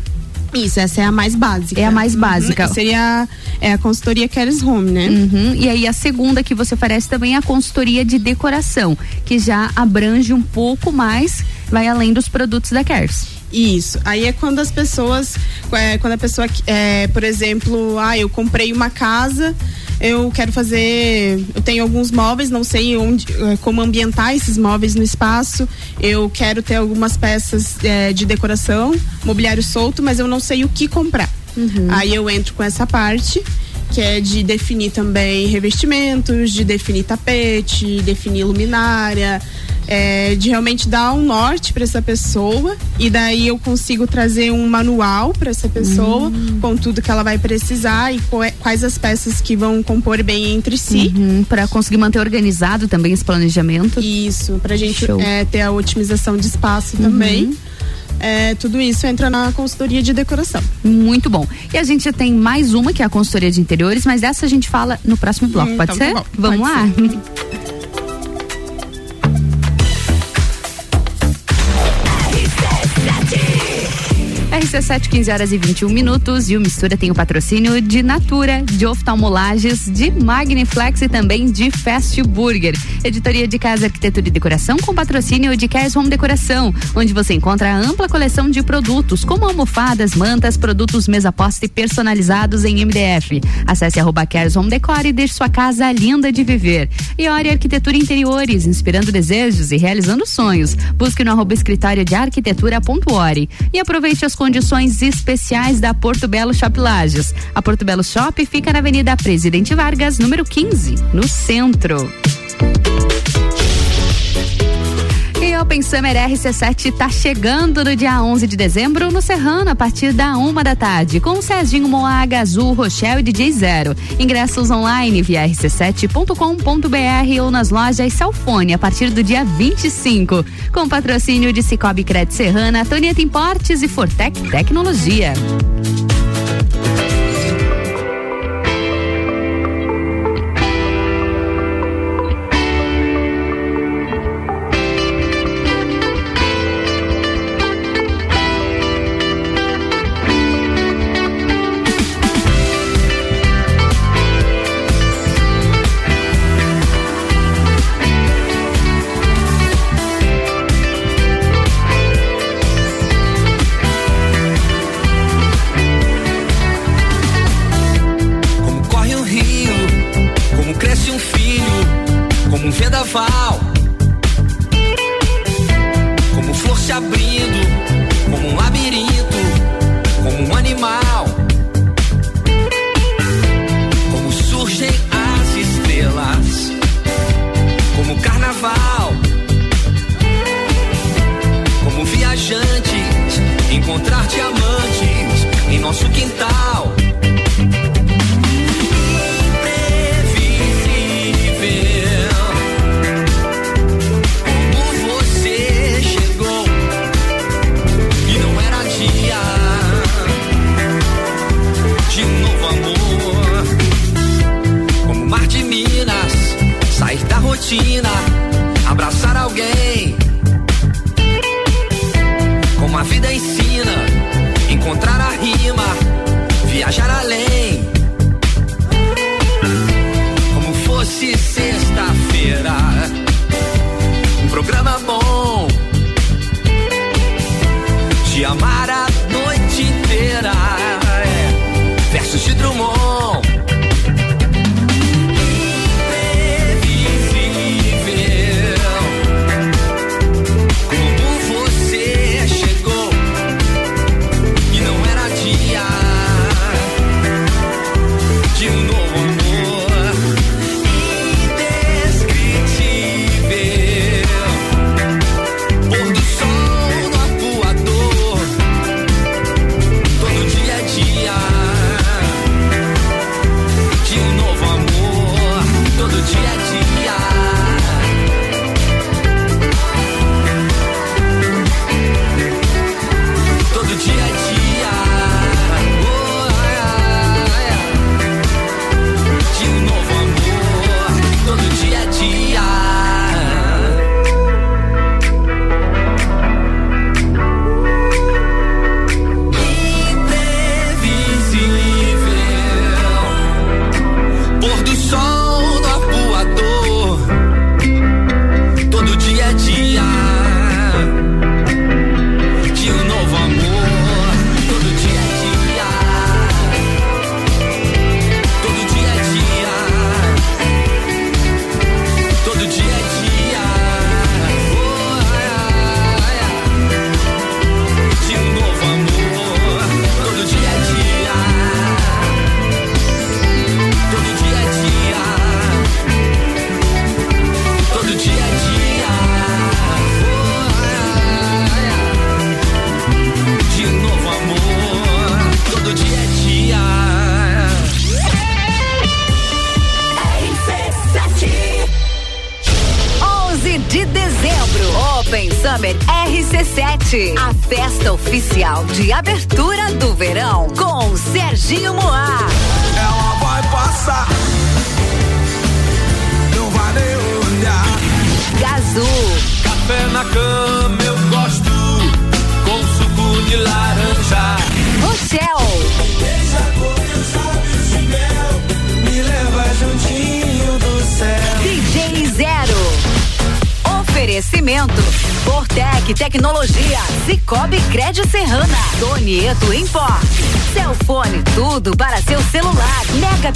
Isso, essa é a mais básica. É a mais básica. Uhum, Seria é a consultoria Cares Home, né? Uhum. E aí a segunda que você oferece também é a consultoria de decoração, que já abrange um pouco mais, vai além dos produtos da Cares. Isso. Aí é quando as pessoas, é, quando a pessoa, é, por exemplo, ah, eu comprei uma casa, eu quero fazer, eu tenho alguns móveis, não sei onde, é, como ambientar esses móveis no espaço. Eu quero ter algumas peças é, de decoração, mobiliário solto, mas eu não sei o que comprar. Aí eu entro com essa parte que é de definir também revestimentos, de definir tapete, definir luminária, é, de realmente dar um norte para essa pessoa e daí eu consigo trazer um manual para essa pessoa com tudo que ela vai precisar e é- quais as peças que vão compor bem entre si. para conseguir manter organizado também esse planejamento. Isso, pra gente é, ter a otimização de espaço também. É, tudo isso entra na consultoria de decoração. Muito bom. E a gente já tem mais uma, que é a consultoria de interiores, mas dessa a gente fala no próximo bloco, Hum, pode então ser? tá bom, Vamos pode lá? [laughs] RC7, 15 horas e 21 minutos. E o Mistura tem o patrocínio de Natura, de oftalmolages, de Magniflex e também de Fast Burger. Editoria de Casa, Arquitetura e Decoração com patrocínio de Cares Home Decoração, onde você encontra a ampla coleção de produtos, como almofadas, mantas, produtos mesa posta e personalizados em MDF. Acesse arroba Cares Home Decor e deixe sua casa linda de viver. E Ori Arquitetura Interiores, inspirando desejos e realizando sonhos. Busque no arroba escritório de arquitetura.ori. E aproveite as condições especiais da Porto Belo Shop Lages. A Porto Belo Shop fica na Avenida Presidente Vargas, número 15, no centro. E Open Summer RC7 tá chegando no dia 11 de dezembro no Serrano a partir da uma da tarde com Serginho Moaga, Azul, Rochelle e DJ Zero. Ingressos online via rc7.com.br ou nas lojas Salfone a partir do dia 25. Com patrocínio de Cicobi Cred Serrana, Tonieta Importes e Fortec Tecnologia.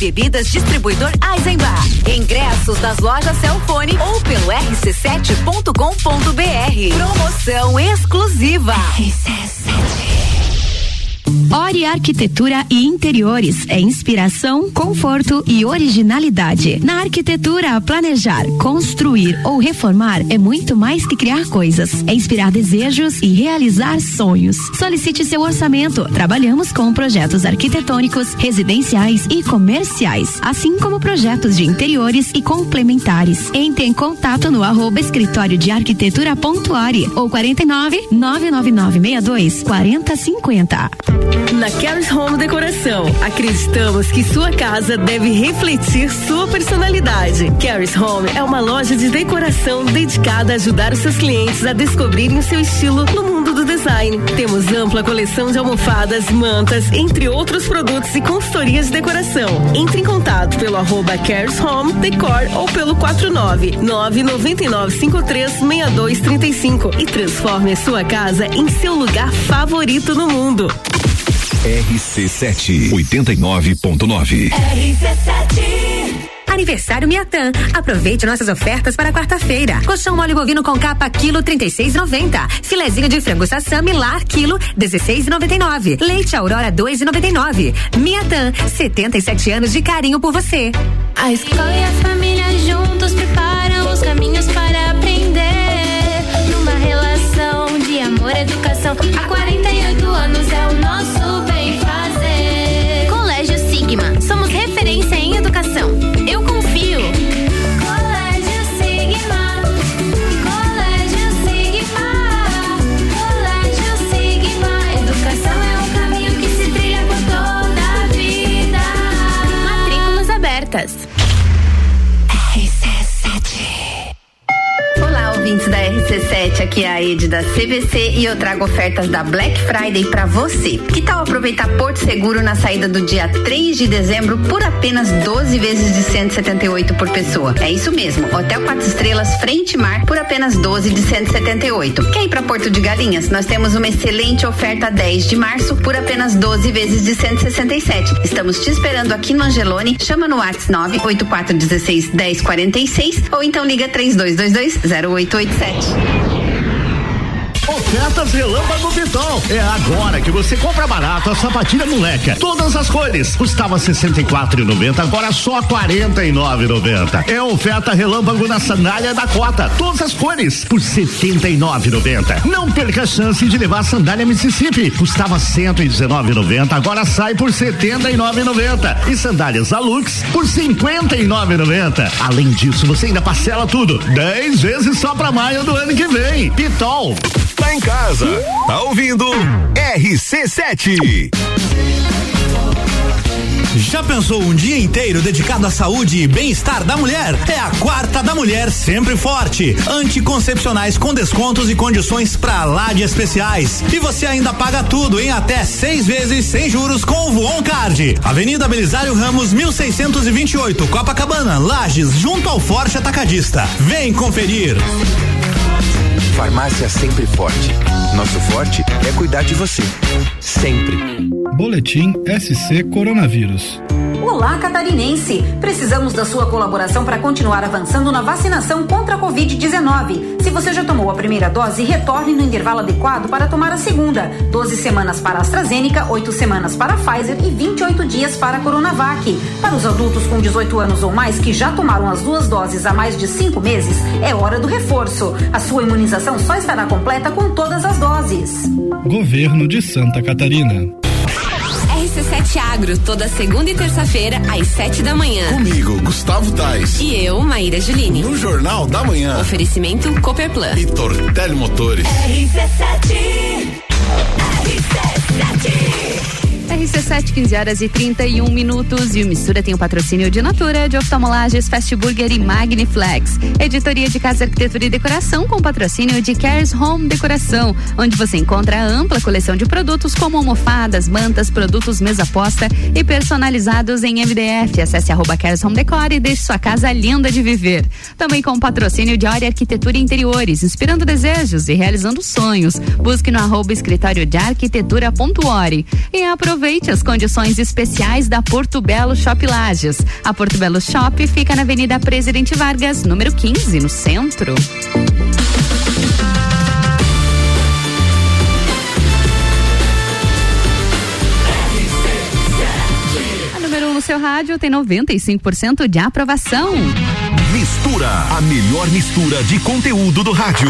Bebidas Distribuidor Arquitetura e Interiores é inspiração, conforto e originalidade. Na arquitetura, planejar, construir ou reformar é muito mais que criar coisas. É inspirar desejos e realizar sonhos. Solicite seu orçamento. Trabalhamos com projetos arquitetônicos, residenciais e comerciais, assim como projetos de interiores e complementares. Entre em contato no arroba escritório de arquitetura.ori ou 49 999 62 4050. Na Caris Home Decoração, acreditamos que sua casa deve refletir sua personalidade. Caris Home é uma loja de decoração dedicada a ajudar os seus clientes a descobrirem o seu estilo no mundo do design. Temos ampla coleção de almofadas, mantas, entre outros produtos e consultorias de decoração. Entre em contato pelo arroba Caris Home Decor ou pelo 49 999 53 6235 e transforme a sua casa em seu lugar favorito no mundo. RC7 89.9. Aniversário Miatã. Aproveite nossas ofertas para quarta-feira. Colchão mole bovino com capa quilo 36,90. Filezinho de frango sassami lar quilo 16,99. Leite Aurora 2,99. Miatã, 77 anos de carinho por você. A escola e a família juntos preparam os caminhos para CVC e eu trago ofertas da Black Friday pra você. Que tal aproveitar Porto Seguro na saída do dia 3 de dezembro por apenas 12 vezes de 178 por pessoa? É isso mesmo, Hotel 4 Estrelas Frente Mar por apenas 12 de 178. Quer ir pra Porto de Galinhas? Nós temos uma excelente oferta 10 de março por apenas 12 vezes de 167. Estamos te esperando aqui no Angelone. Chama no WhatsApp 98416 1046 ou então liga 3222 0887. Ofertas Relâmpago Pitol. É agora que você compra barato a sapatilha moleca. Todas as cores. Custava R$ 64,90, agora só R$ 49,90. É oferta Relâmpago na sandália da Cota. Todas as cores por R$ 79,90. Não perca a chance de levar a sandália Mississippi. Custava R$ 119,90, agora sai por R$ 79,90. E sandálias Alux por R$ 59,90. Além disso, você ainda parcela tudo. 10 vezes só pra maio do ano que vem. Pitol. Tá em casa. Tá ouvindo? RC7. Já pensou um dia inteiro dedicado à saúde e bem-estar da mulher? É a quarta da mulher sempre forte. Anticoncepcionais com descontos e condições pra lá de especiais. E você ainda paga tudo em até seis vezes sem juros com o Voon Card. Avenida Belisário Ramos, 1628, Copacabana, Lages, junto ao Forte Atacadista. Vem conferir. Farmácia Sempre Forte. Nosso forte é cuidar de você. Sempre. Boletim SC Coronavírus. Olá, catarinense! Precisamos da sua colaboração para continuar avançando na vacinação contra a Covid-19. Se você já tomou a primeira dose, retorne no intervalo adequado para tomar a segunda. 12 semanas para AstraZeneca, 8 semanas para Pfizer e 28 dias para Coronavac. Para os adultos com 18 anos ou mais que já tomaram as duas doses há mais de cinco meses, é hora do reforço. A sua imunização só estará completa com todas as doses. Governo de Santa Catarina. RC7 Agro, toda segunda e terça-feira, às sete da manhã. Comigo, Gustavo Tais. E eu, Maíra Juline. No Jornal da Manhã. Oferecimento Copperplan. E Tortelli Motores. RC7, 15 horas e 31 minutos. E o Mistura tem o patrocínio de Natura, de Oftalmolages, Fast Burger e Magniflex. Editoria de Casa, Arquitetura e Decoração com patrocínio de Cares Home Decoração, onde você encontra a ampla coleção de produtos como almofadas, mantas, produtos mesa posta e personalizados em MDF. Acesse arroba Cares Home Decor e deixe sua casa linda de viver. Também com patrocínio de Ori Arquitetura e Interiores, inspirando desejos e realizando sonhos. Busque no arroba escritório de arquitetura.ori. E aproveite as condições especiais da Porto Belo Shop Lages. A Porto Belo Shop fica na Avenida Presidente Vargas, número 15, no centro. A número 1 um no seu rádio tem 95% de aprovação. Mistura, a melhor mistura de conteúdo do rádio.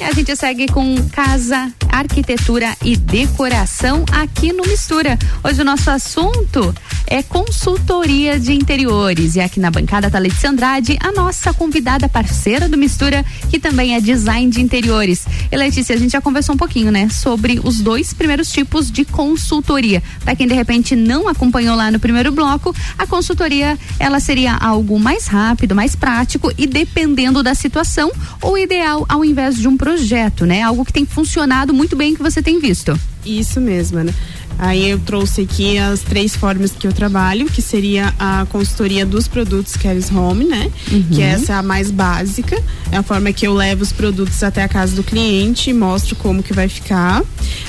E a gente segue com casa, arquitetura e decoração aqui no Mistura. Hoje o nosso assunto é consultoria de interiores. E aqui na bancada tá Letícia Andrade, a nossa convidada parceira do Mistura, que também é design de interiores. E Letícia, a gente já conversou um pouquinho, né, sobre os dois primeiros tipos de consultoria. Para quem de repente não acompanhou lá no primeiro bloco, a consultoria ela seria algo mais rápido, mais prático e dependendo da situação, o ideal ao invés de um projeto, né? Algo que tem funcionado muito bem que você tem visto. Isso mesmo, né? Aí eu trouxe aqui as três formas que eu trabalho, que seria a consultoria dos produtos Cares Home, né? Uhum. Que essa é a mais básica. É a forma que eu levo os produtos até a casa do cliente e mostro como que vai ficar.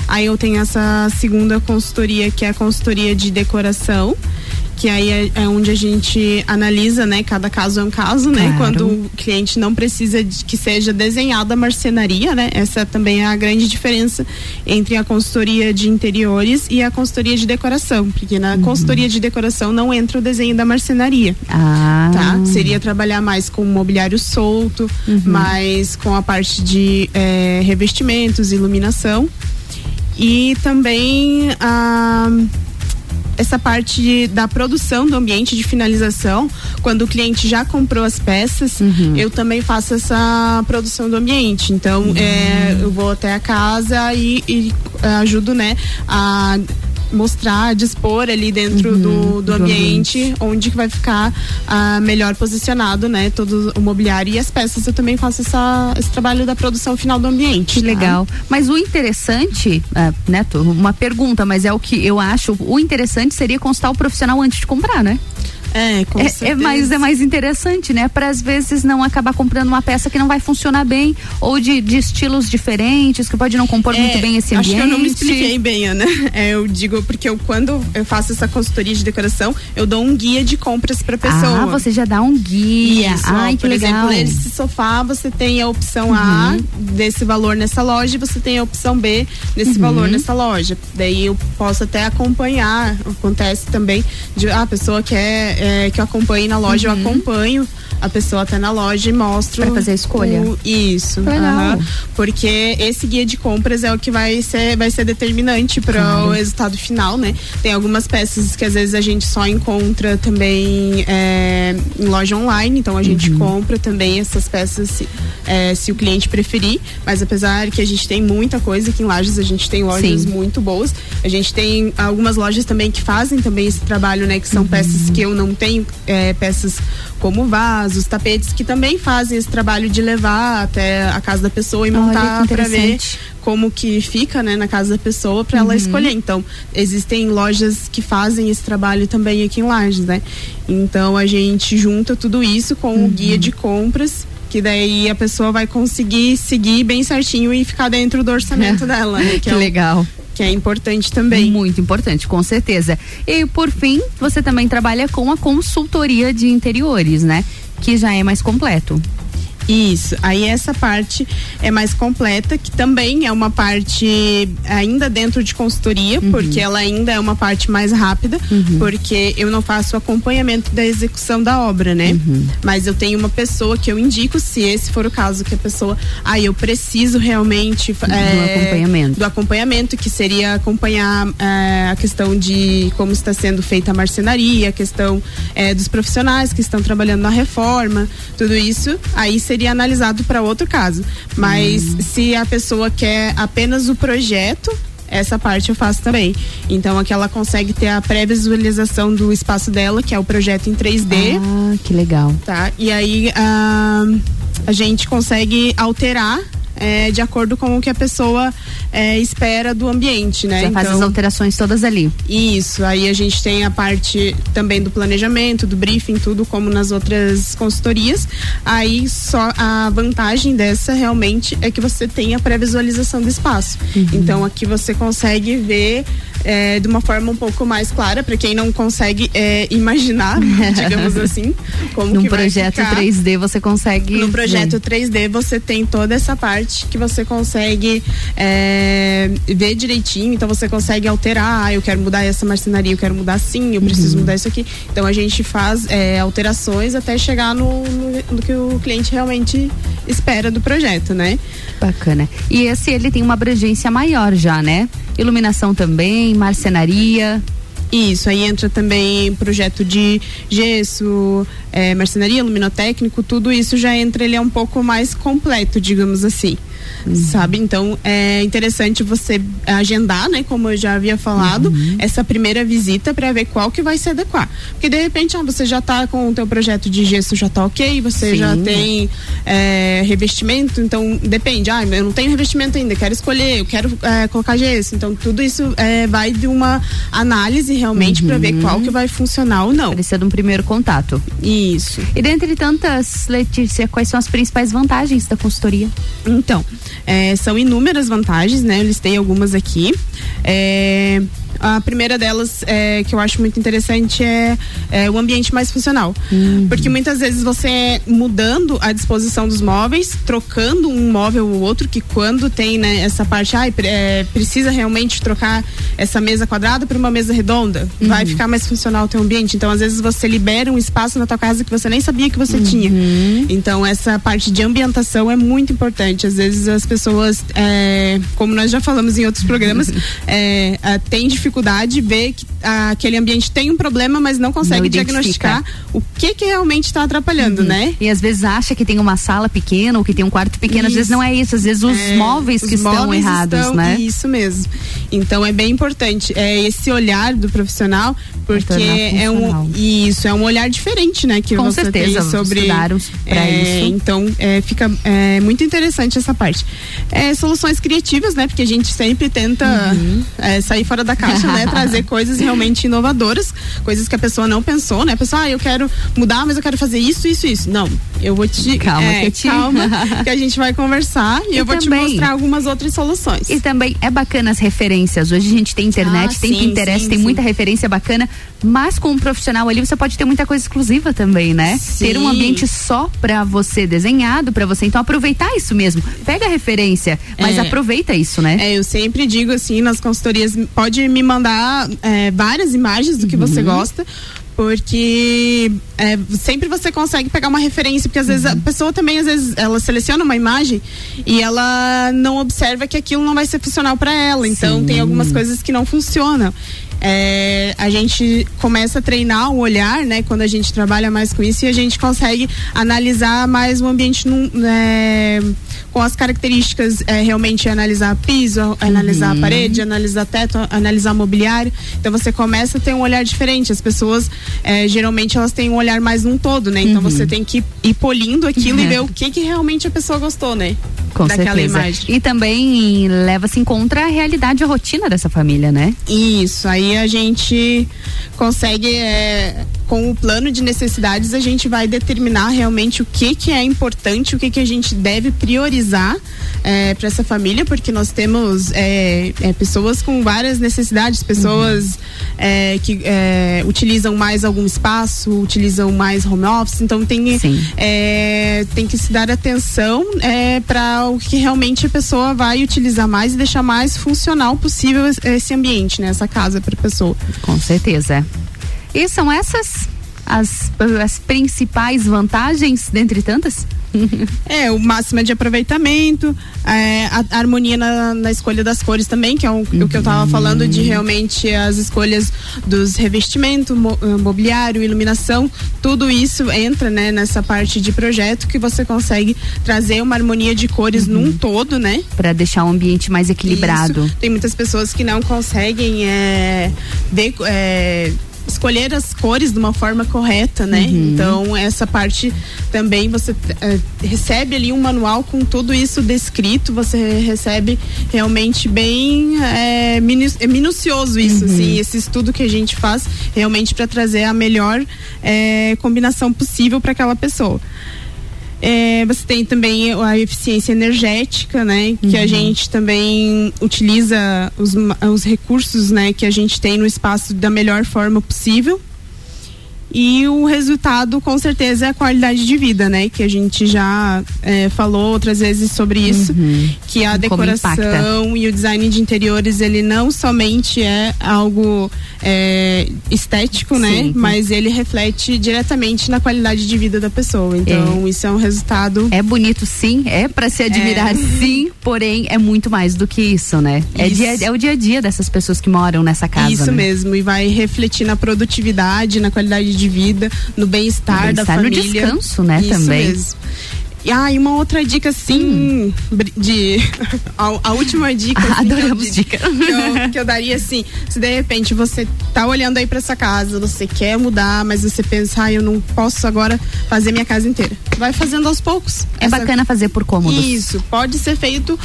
Aí eu tenho essa segunda consultoria, que é a consultoria de decoração que aí é, é, onde a gente analisa, né? Cada caso é um caso, né? Claro. Quando o cliente não precisa de que seja desenhada a marcenaria, né? Essa também é a grande diferença entre a consultoria de interiores e a consultoria de decoração, porque na consultoria de decoração não entra o desenho da marcenaria. Ah. Tá? Seria trabalhar mais com mobiliário solto, mais com a parte de eh, revestimentos, iluminação e também a essa parte de- da produção do ambiente de finalização, quando o cliente já comprou as peças, eu também faço essa produção do ambiente. Então, é, eu vou até a casa e, e, é, ajudo, né, a mostrar, dispor ali dentro do, do do ambiente, onde que vai ficar ah, melhor posicionado, né, todo o mobiliário e as peças. Eu também faço essa, esse trabalho da produção final do ambiente. Que tá? legal. Mas o interessante, é, né, tô- uma pergunta, mas é o que eu acho, o interessante seria constar o profissional antes de comprar, né? É, com é, é mais é mais interessante, né? Para às vezes não acabar comprando uma peça que não vai funcionar bem ou de, de estilos diferentes que pode não compor muito É, bem esse Acho ambiente. que eu não me expliquei bem, Ana. [laughs] É, eu digo porque eu, quando eu faço essa consultoria de decoração, eu dou um guia de compras pra pessoa. Ah, você já dá um guia. Isso, Ai, ó, que por legal. exemplo, esse sofá você tem a opção A Uhum. desse valor nessa loja e você tem a opção B desse Uhum. valor nessa loja. Daí eu posso até acompanhar. Acontece também de ah, a pessoa quer é, que eu acompanhe na loja, eu acompanho a pessoa até na loja e mostro. Uhum. Pra fazer a escolha. o- isso. Legal. aham. Porque esse guia de compras é o que vai ser, vai ser determinante para Claro. o resultado final, né? Tem algumas peças que às vezes a gente só encontra também é, em loja online, então a gente Uhum. compra também essas peças se, é, se o cliente preferir. Mas apesar que a gente tem muita coisa aqui em Lages, a gente tem lojas Sim. muito boas. A gente tem algumas lojas também que fazem também esse trabalho, né? Que são Uhum. peças que eu não tenho, é, peças como vasos, tapetes, que também fazem esse trabalho de levar até a casa da pessoa e montar que para ver como que fica, né, na casa da pessoa para Uhum. ela escolher. Então, existem lojas que fazem esse trabalho também aqui em Lages, né? Então, a gente junta tudo isso com Uhum. o guia de compras que daí a pessoa vai conseguir seguir bem certinho e ficar dentro do orçamento dela, né? Que é o- legal. Que é importante também. Muito importante, com certeza. E por fim, você também trabalha com a consultoria de interiores, né? Que já é mais completo. Isso, aí essa parte é mais completa, que também é uma parte ainda dentro de consultoria, Uhum. porque ela ainda é uma parte mais rápida, porque eu não faço acompanhamento da execução da obra, né? Uhum. Mas eu tenho uma pessoa que eu indico, se esse for o caso, que a pessoa, ah, eu preciso realmente Do é, acompanhamento. do acompanhamento, que seria acompanhar é, a questão de como está sendo feita a marcenaria, a questão é, dos profissionais que estão trabalhando na reforma, tudo isso, aí seria analisado para outro caso. Mas se a pessoa quer apenas o projeto, essa parte eu faço também. Então aqui ela consegue ter a pré-visualização do espaço dela, que é o projeto em 3D. Ah, que legal. Tá? E aí ah, a gente consegue alterar é, de acordo com o que a pessoa é, espera do ambiente, né? Já faz as alterações todas ali. Isso, aí a gente tem a parte também do planejamento, do briefing, tudo como nas outras consultorias. Aí só a vantagem dessa realmente é que você tem a pré-visualização do espaço. Uhum. Então aqui você consegue ver é, de uma forma um pouco mais clara para quem não consegue é, imaginar, [laughs] digamos assim, como Num que vai projeto ficar. 3D você consegue. No projeto ver. 3D você tem toda essa parte que você consegue é, ver direitinho, então você consegue alterar, ah, eu quero mudar essa marcenaria, eu quero mudar assim, eu preciso Uhum. mudar isso aqui. Então a gente faz é, alterações até chegar no, no, no que o cliente realmente espera do projeto, né? Bacana. E esse ele tem uma abrangência maior já, né? Iluminação também, marcenaria. Isso, aí entra também projeto de gesso, é, marcenaria, luminotécnico, tudo isso já entra, ele é um pouco mais completo, digamos assim. Sabe? Então é interessante você agendar, né? Como eu já havia falado, essa primeira visita para ver qual que vai se adequar. Porque de repente, ah, você já tá com o teu projeto de gesso já tá ok, você Sim. já tem é, revestimento, então depende, ah, eu não tenho revestimento ainda, quero escolher, eu quero é, colocar gesso. Então tudo isso é, vai de uma análise realmente para ver qual que vai funcionar ou não. Precisa de um primeiro contato. Isso. E dentre tantas, Letícia, quais são as principais vantagens da consultoria? Então, é, são inúmeras vantagens, né? Eu listei algumas aqui. É, a primeira delas, é, que eu acho muito interessante, é, é o ambiente mais funcional. Porque muitas vezes você mudando a disposição dos móveis, trocando um móvel ou outro, que quando tem né, essa parte, pre- é, precisa realmente trocar essa mesa quadrada por uma mesa redonda, vai ficar mais funcional o teu ambiente. Então, às vezes, você libera um espaço na tua casa que você nem sabia que você tinha. Então, essa parte de ambientação é muito importante. Às vezes, as pessoas, é, como nós já falamos em outros programas, [laughs] é, ah, têm dificuldade, vê que ah, aquele ambiente tem um problema, mas não consegue Não diagnosticar o que que realmente está atrapalhando, né? E às vezes acha que tem uma sala pequena ou que tem um quarto pequeno, às vezes Isso. não é isso, às vezes os É, móveis os que estão móveis errados, estão- né? Isso mesmo. Então é bem importante é esse olhar do profissional, porque é um isso é um olhar diferente, né, que Com você certeza, tem sobre estudaram pra é, isso. Então é, fica é, muito interessante essa parte. É, soluções criativas, né, porque a gente sempre tenta Uhum. é, sair fora da caixa, né, trazer coisas realmente inovadoras, coisas que a pessoa não pensou, né, a pessoa, ah, eu quero mudar, mas eu quero fazer isso, isso, isso. Não, eu vou te Calma, é, que te- calma, [laughs] que a gente vai conversar e, E eu vou te também- mostrar algumas outras soluções. E também é bacana as referências. Hoje a gente tem internet, Ah, tem sim, Pinterest, sim, tem sim. muita referência bacana, mas com um profissional ali você pode ter muita coisa exclusiva também, né? Ter um ambiente só pra você desenhado pra você, então aproveitar isso mesmo. Pega a referência, mas É. aproveita isso, né? É, eu sempre digo assim nas consultorias, pode me mandar é, várias imagens do que Uhum. você gosta. Porque é, sempre você consegue pegar uma referência, porque às vezes a Uhum. pessoa também, às vezes, ela seleciona uma imagem e ela não observa que aquilo não vai ser funcional para ela. Então tem algumas coisas que não funcionam. É, a gente começa a treinar o olhar, né? Quando a gente trabalha mais com isso e a gente consegue analisar mais o ambiente num, né, com as características, é, realmente analisar piso, analisar Uhum. a parede, analisar teto, analisar mobiliário. Então você começa a ter um olhar diferente. As pessoas é, geralmente elas têm um olhar mais num todo, né? Então Uhum. você tem que ir polindo aquilo e ver o que que realmente a pessoa gostou, né? Com Daquela certeza. imagem. E também leva-se em conta a realidade a rotina dessa família, né? Isso, aí a gente consegue é, com o plano de necessidades a gente vai determinar realmente o que que é importante, o que que a gente deve priorizar para essa família, porque nós temos é, é, pessoas com várias necessidades, pessoas é, que é, utilizam mais algum espaço, utilizam mais home office, então tem, é, tem que se dar atenção é, para o que realmente a pessoa vai utilizar mais e deixar mais funcional possível esse- ambiente, né? Essa casa para a pessoa. Com certeza. E são essas as, as principais vantagens, dentre tantas? [laughs] É, o máximo de aproveitamento, é, a, a harmonia na, na escolha das cores também, que é o, o que eu tava falando de realmente as escolhas dos revestimentos, mo, eh, mobiliário, iluminação, tudo isso entra, né, nessa parte de projeto que você consegue trazer uma harmonia de cores num todo, né? Para deixar o ambiente mais equilibrado. Isso. Tem muitas pessoas que não conseguem é, ver, é, escolher as cores de uma forma correta, né? Uhum. Então essa parte também você é, recebe ali um manual com tudo isso descrito, você recebe realmente bem é, minu- é minucioso isso, Uhum. assim, esse estudo que a gente faz realmente para trazer a melhor é, combinação possível para aquela pessoa. É, você tem também a eficiência energética, né? Que a Uhum. gente também utiliza os, os recursos, né? Que a gente tem no espaço da melhor forma possível. E o resultado, com certeza, é a qualidade de vida, né? Que a gente já é, falou outras vezes sobre isso. Que a decoração e o design de interiores, ele não somente é algo é, estético, né? Sim. Mas ele reflete diretamente na qualidade de vida da pessoa. Então, isso é um resultado. É bonito sim, é para se admirar sim, porém é muito mais do que isso, né? É, Isso. dia, é o dia a dia dessas pessoas que moram nessa casa. Isso né? mesmo, e vai refletir na produtividade, na qualidade de vida, no bem-estar da bem-estar, no família. descanso, né, Isso também. Mesmo. E, ah, e uma outra dica, assim, br- de. [laughs] A, a última dica. [laughs] assim, que eu Adoramos dica. Que eu, que eu daria, assim, se de repente você tá olhando aí pra essa casa, você quer mudar, mas você pensa, ah, eu não posso agora fazer minha casa inteira. Vai fazendo aos poucos. É bacana fazer por cômodos. Isso, pode ser feito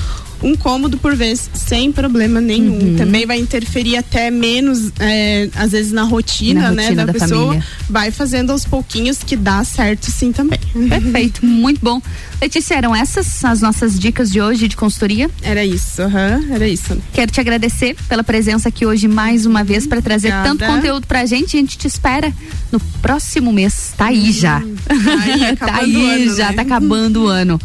um cômodo por vez, sem problema nenhum. Uhum. Também vai interferir até menos, é, às vezes, na rotina, Na né, rotina da, da pessoa. família. Vai fazendo aos pouquinhos que dá certo sim também. Perfeito, muito bom. Letícia, eram essas as nossas dicas de hoje de consultoria? Era isso, aham, era isso. Quero te agradecer pela presença aqui hoje mais uma vez para trazer Obrigada. tanto conteúdo pra gente. A gente te espera no próximo mês. Tá aí já. aí, [laughs] tá aí o ano, já, né? tá acabando o ano.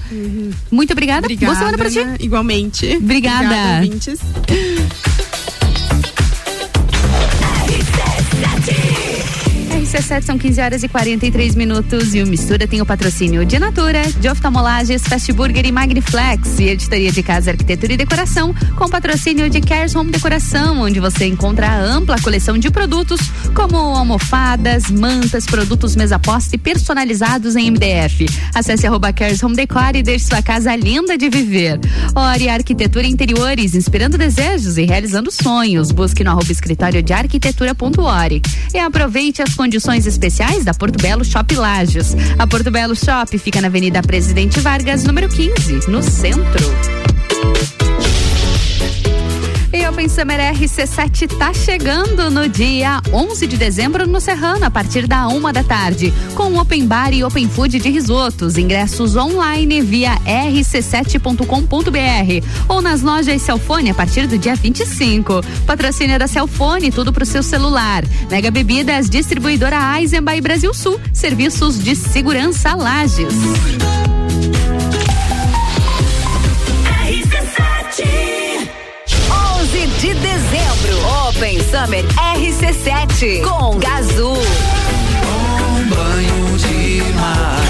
Muito obrigada. Obrigada, Boa semana pra ti. Igualmente. Obrigada. Obrigada, ouvintes. RC7 são 15 horas e 43 minutos e o Mistura tem o patrocínio de Natura, de Oftalmolages, Fast Burger e Magniflex e editoria de casa, arquitetura e decoração com patrocínio de Cares Home Decoração, onde você encontra a ampla coleção de produtos como almofadas, mantas, produtos mesa posta e personalizados em MDF. Acesse arroba Cares Home Decor e deixe sua casa linda de viver. Ore Arquitetura Interiores, inspirando desejos e realizando sonhos. Busque no arroba escritório de arquitetura.ore e aproveite as condições especiais da Porto Belo Shop Lages. A Porto Belo Shop fica na Avenida Presidente Vargas, número 15, no centro. E Open Summer RC7 tá chegando no dia 11 de dezembro no Serrano, a partir da uma da tarde, com Open Bar e Open Food de risotos. Ingressos online via rc7.com.br ou nas lojas Celfone a partir do dia 25. Patrocínio da Celfone, tudo pro seu celular. Mega Bebidas, distribuidora Eisenbahn Brasil Sul, serviços de segurança Lages. RC7 11 de dezembro, Open Summer RC7 com Gazul. Um banho de mar.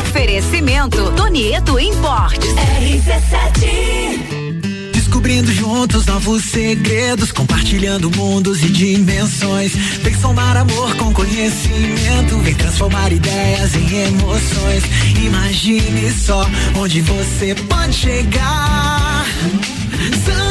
Oferecimento Tonieto Importes. RC7 Descobrindo juntos novos segredos, compartilhando mundos e dimensões. Vem somar amor com conhecimento, vem transformar ideias em emoções. Imagine só onde você pode chegar. Santa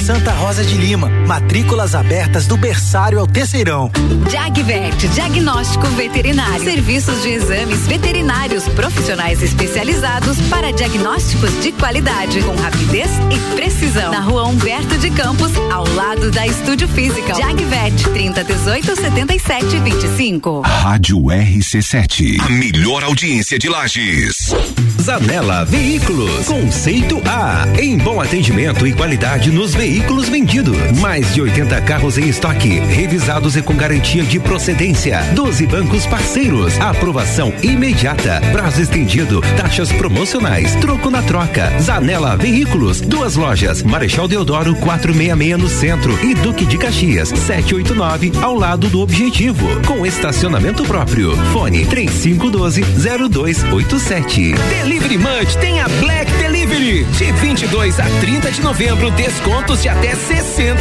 Rosa Barbosa de Lima. Matrículas abertas do berçário ao terceirão. Jagvet, diagnóstico veterinário. Serviços de exames veterinários profissionais especializados para diagnósticos de qualidade, com rapidez e precisão. Na rua Humberto de Campos, ao lado da Estúdio Física. Jagvet, 30 18 77 25. Rádio RC7. A melhor audiência de Lages. Zanela Veículos. Conceito A. Em bom atendimento e qualidade nos veículos vendidos. Mais de 80 carros em estoque, revisados e com garantia de procedência. 12 bancos parceiros. Aprovação imediata. Prazo estendido. Taxas promocionais. Troco na troca. Zanela Veículos. Duas lojas. Marechal Deodoro 466 no centro e Duque de Caxias 789 ao lado do Objetivo. Com estacionamento próprio. Fone 3512 0287. Delivery Munch tem a Black Delivery. De 22 a 30 de novembro, descontos de até 60%.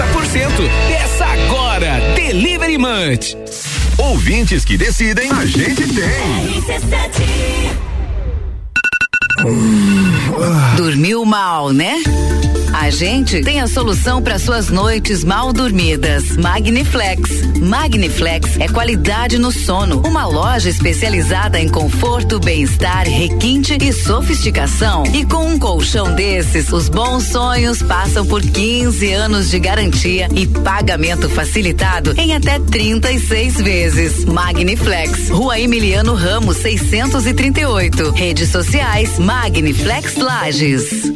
Peça agora. Delivery Munch. Ouvintes que decidem, a gente tem. Dormiu mal, né? A gente tem a solução para suas noites mal dormidas. Magniflex. Magniflex é qualidade no sono. Uma loja especializada em conforto, bem-estar, requinte e sofisticação. E com um colchão desses, os bons sonhos passam por 15 anos de garantia e pagamento facilitado em até 36 vezes. Magniflex. Rua Emiliano Ramos, 638. Redes sociais Magniflex Lages.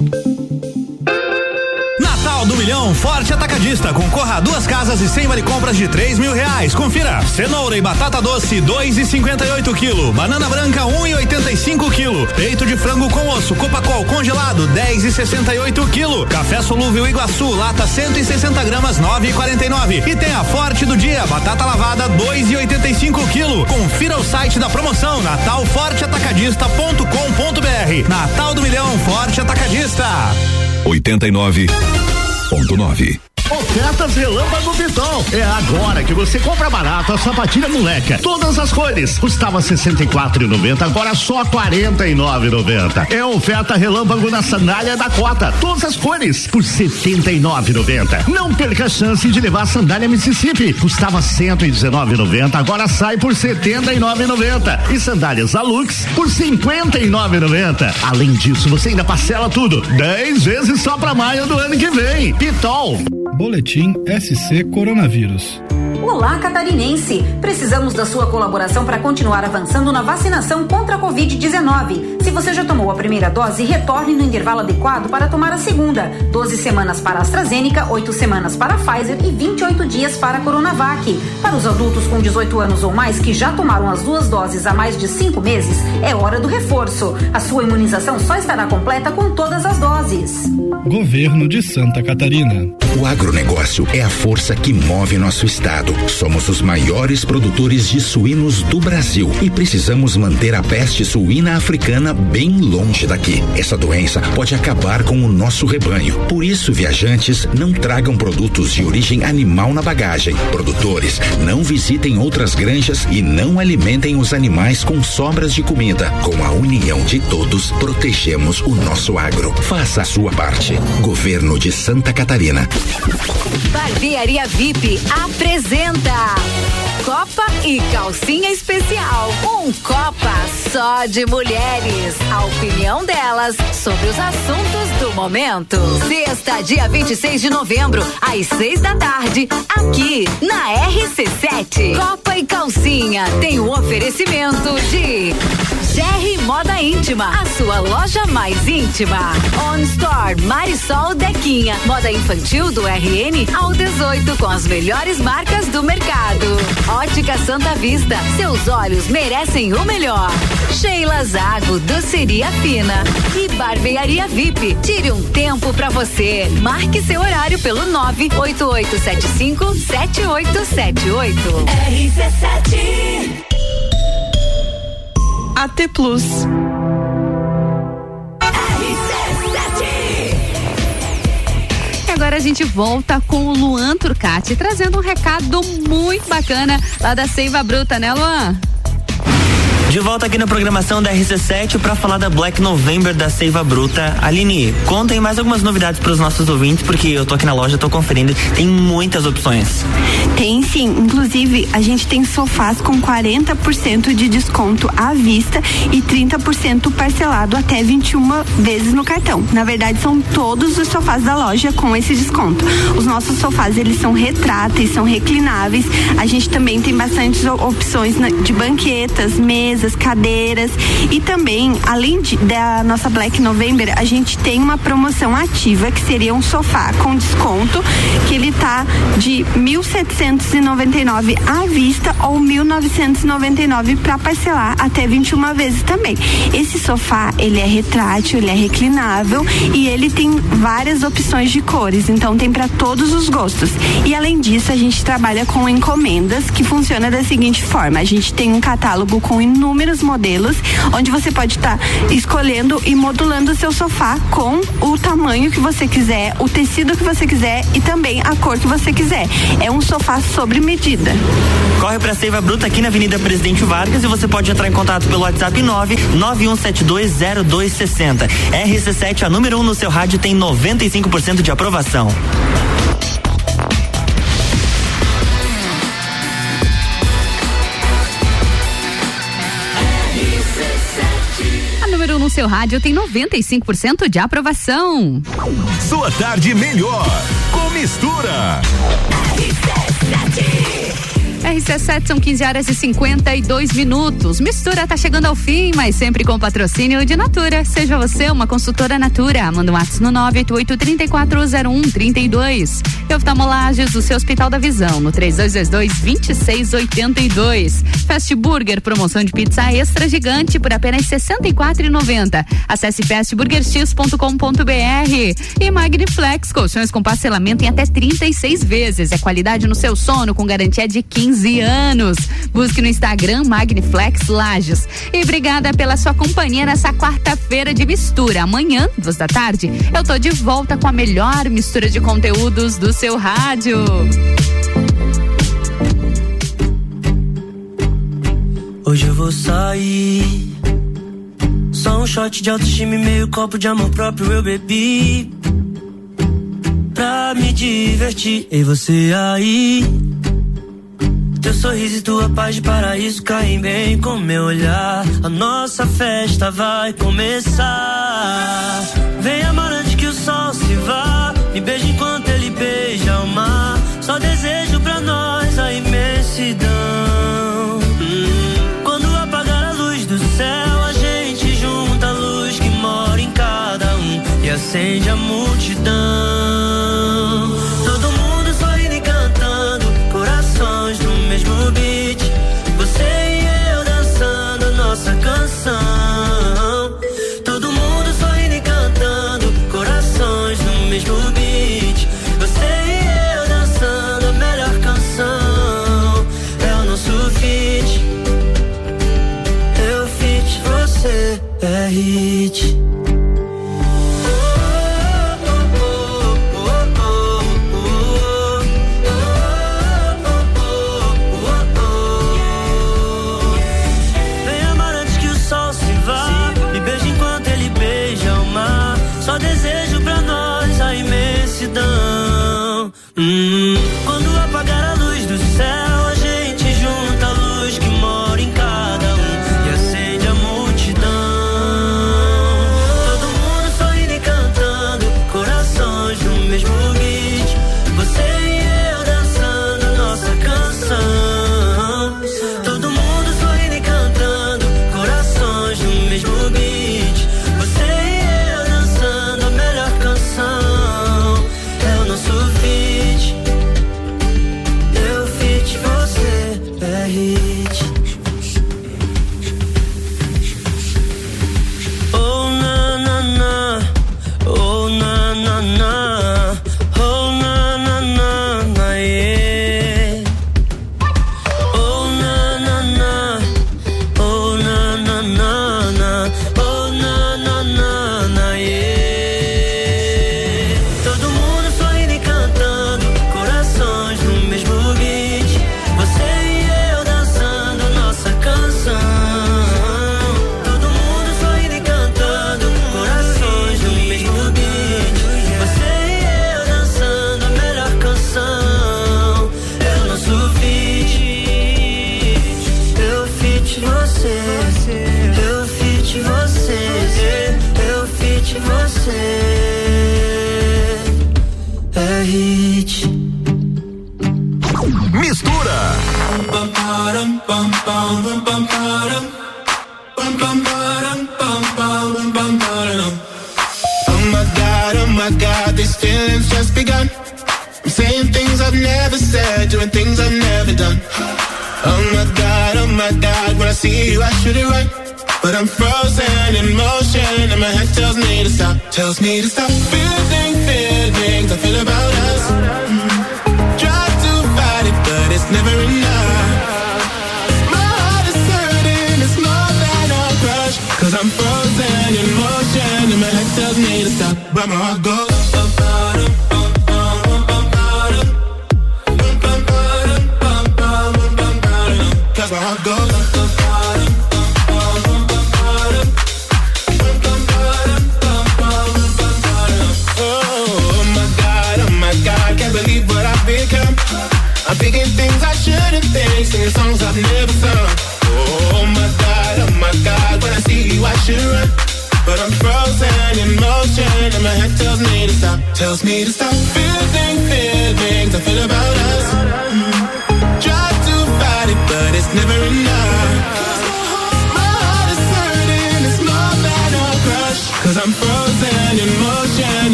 Milhão Forte Atacadista. Concorra a duas casas e cem vale compras de três mil reais. Confira. Cenoura e batata doce, dois e cinquenta e oito quilo. Banana branca, um e oitenta e cinco quilo. Peito de frango com osso, Copacol congelado, dez e sessenta e oito quilo. Café solúvel Iguaçu, lata 160 gramas, nove e quarenta e nove. E tem a Forte do dia, batata lavada, dois e oitenta e cinco quilo. Confira o site da promoção, natalforteatacadista.com.br. Natal do Milhão Forte Atacadista. 89.9. Ofertas Relâmpago Pitol. É agora que você compra barato a sapatilha moleca. Todas as cores. Custava R$ 64,90, agora só R$ 49,90. É oferta Relâmpago na sandália da Cota. Todas as cores por R$ 79,90. Não perca a chance de levar a sandália Mississippi. Custava R$ 119,90, agora sai por R$ 79,90. E sandálias Alux por R$ 59,90. Além disso, você ainda parcela tudo. 10 vezes só pra maio do ano que vem. Pitol. Boletim SC Coronavírus. Olá, catarinense! Precisamos da sua colaboração para continuar avançando na vacinação contra a Covid-19. Se você já tomou a primeira dose, retorne no intervalo adequado para tomar a segunda. 12 semanas para a AstraZeneca, 8 semanas para a Pfizer e 28 dias para a Coronavac. Para os adultos com 18 anos ou mais que já tomaram as duas doses há mais de cinco meses, é hora do reforço. A sua imunização só estará completa com todas as doses. Governo de Santa Catarina. O agronegócio é a força que move nosso estado. Somos os maiores produtores de suínos do Brasil e precisamos manter a peste suína africana bem longe daqui. Essa doença pode acabar com o nosso rebanho. Por isso, viajantes, não tragam produtos de origem animal na bagagem. Produtores, não visitem outras granjas e não alimentem os animais com sobras de comida. Com a união de todos, protegemos o nosso agro. Faça a sua parte. Governo de Santa Catarina. Barbearia VIP apresenta 80. Copa e Calcinha Especial. Um Copa só de mulheres. A opinião delas sobre os assuntos do momento. Sexta, dia 26 de novembro, às seis da tarde, aqui na RC7. Copa e Calcinha tem o um oferecimento de GR Moda Íntima, a sua loja mais íntima. On Store Marisol Dequinha, moda infantil do RN ao 18 com as melhores marcas do mercado. Ótica Santa Vista, seus olhos merecem o melhor. Sheila Zago, doceria fina e barbearia VIP. Tire um tempo para você. Marque seu horário pelo 98875 7878. RC7 AT Plus. Agora a gente volta com o Luan Turcati, trazendo um recado muito bacana lá da Seiva Bruta, né, Luan? De volta aqui na programação da RC7 para falar da Black November da Seiva Bruta. Aline, contem mais algumas novidades para os nossos ouvintes, porque eu tô aqui na loja, tô conferindo, tem muitas opções. Tem sim, inclusive a gente tem sofás com 40% de desconto à vista e 30% parcelado até 21 vezes no cartão. Na verdade, são todos os sofás da loja com esse desconto. Os nossos sofás, eles são retráteis, são reclináveis. A gente também tem bastantes opções de banquetas, mesas, cadeiras e também, além de- da nossa Black November, a gente tem uma promoção ativa que seria um sofá com desconto que ele tá de 1.799 à vista ou 1.999 para parcelar até 21 vezes também. Esse sofá, ele é retrátil, ele é reclinável e ele tem várias opções de cores, então tem para todos os gostos. E além disso, a gente trabalha com encomendas que funciona da seguinte forma: a gente tem um catálogo com inúmeros modelos, onde você pode estar escolhendo e modulando o seu sofá com o tamanho que você quiser, o tecido que você quiser e também a cor que você quiser. É um sofá sobre medida. Corre pra Seiva Bruta aqui na Avenida Presidente Vargas e você pode entrar em contato pelo WhatsApp 991720260. RC7, a número 1 um no seu rádio, tem 95% de aprovação. Seu rádio tem 95% de aprovação. Sua tarde melhor com mistura. RC7 são 15 horas e 52 minutos. Mistura tá chegando ao fim, mas sempre com patrocínio de Natura. Seja você uma consultora Natura. Manda um WhatsApp no 988-3401-32. E oftalmolagens, o seu Hospital da Visão, no 3222-2682. Fast Burger, promoção de pizza extra gigante por apenas R$ 64,90. Acesse fastburgerx.com.br. E Magniflex, colchões com parcelamento em até 36 vezes. É qualidade no seu sono com garantia de 15 anos. Busque no Instagram Magniflex Lages. E obrigada pela sua companhia nessa quarta-feira de mistura. Amanhã, duas da tarde, eu tô de volta com a melhor mistura de conteúdos do seu rádio. Hoje eu vou sair. Só um shot de autoestima e meio copo de amor próprio eu bebi. Pra me divertir. E você aí? Teu sorriso e tua paz de paraíso caem bem com meu olhar. A nossa festa vai começar. Vem amar antes que o sol se vá. Me beija enquanto ele beija o mar. Só desejo pra nós a imensidão. Quando apagar a luz do céu, a gente junta a luz que mora em cada um e acende a é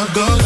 I go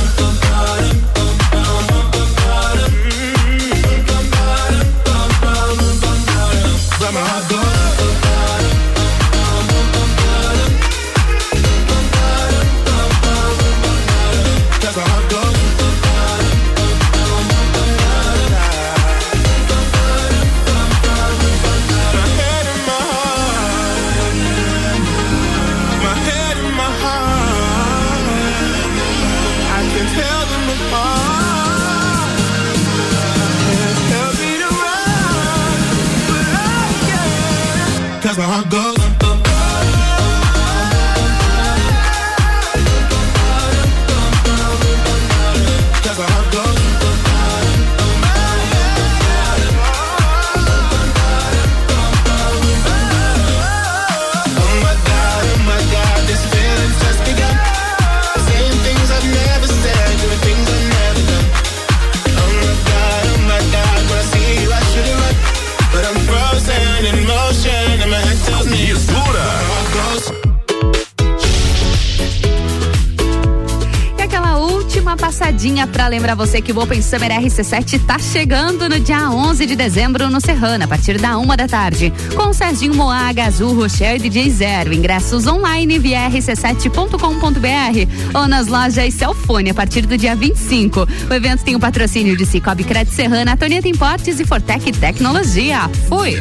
lembrar você que o Open Summer RC7 tá chegando no dia 11 de dezembro no Serrano, a partir da uma da tarde. Com Serginho Moaga, Azul, Rocher e DJ Zero. Ingressos online via rc7.com.br ou nas lojas Celfone a partir do dia 25. O evento tem o patrocínio de Cicobi Crédito Serrana, Toneta Importes e Fortec Tecnologia. Fui!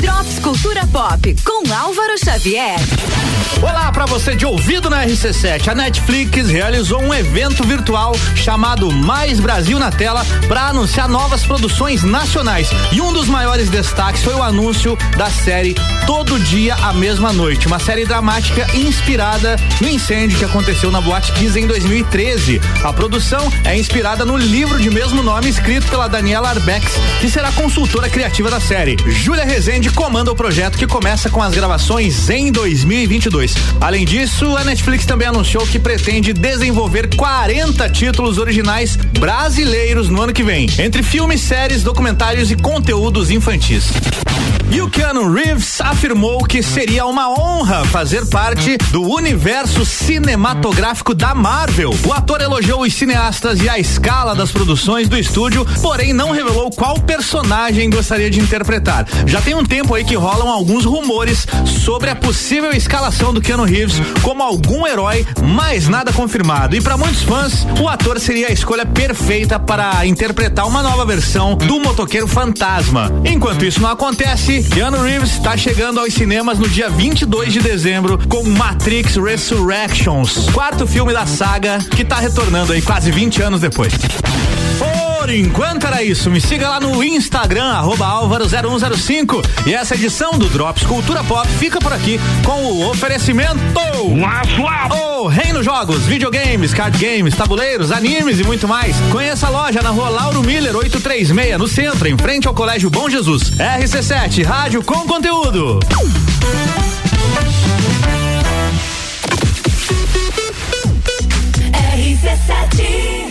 Drops Cultura Pop com Álvaro Xavier. Olá para você de ouvido na RC7. A Netflix realizou um evento virtual chamado Mais Brasil na Tela para anunciar novas produções nacionais. E um dos maiores destaques foi o anúncio da série Todo Dia a Mesma Noite, uma série dramática inspirada no incêndio que aconteceu na Boate Kiss em 2013. A produção é inspirada no livro de mesmo nome escrito pela Daniela Arbex, que será consultora criativa da série. Júlia Rezende comanda o projeto que começa com as gravações em 2022. Além disso, a Netflix também anunciou que pretende desenvolver 40 títulos originais brasileiros no ano que vem, entre filmes, séries, documentários e conteúdos infantis. Keanu Reeves afirmou que seria uma honra fazer parte do universo cinematográfico da Marvel. O ator elogiou os cineastas e a escala das produções do estúdio, porém não revelou qual personagem gostaria de interpretar. Já tem um tempo aí que rolam alguns rumores sobre a possível escalação do Keanu Reeves como algum herói, mas nada confirmado. E para muitos fãs, o ator seria a escolha perfeita para interpretar uma nova versão do motoqueiro fantasma. Enquanto isso não acontece, Keanu Reeves está chegando aos cinemas no dia 22 de dezembro com Matrix Resurrections, quarto filme da saga que está retornando aí quase 20 anos depois. Por enquanto era isso. Me siga lá no Instagram, arroba Álvaro0105. E essa edição do Drops Cultura Pop fica por aqui com o oferecimento. O Reino Jogos, videogames, card games, tabuleiros, animes e muito mais. Conheça a loja na rua Lauro Miller 836, no centro, em frente ao Colégio Bom Jesus. RC7, rádio com conteúdo. RC7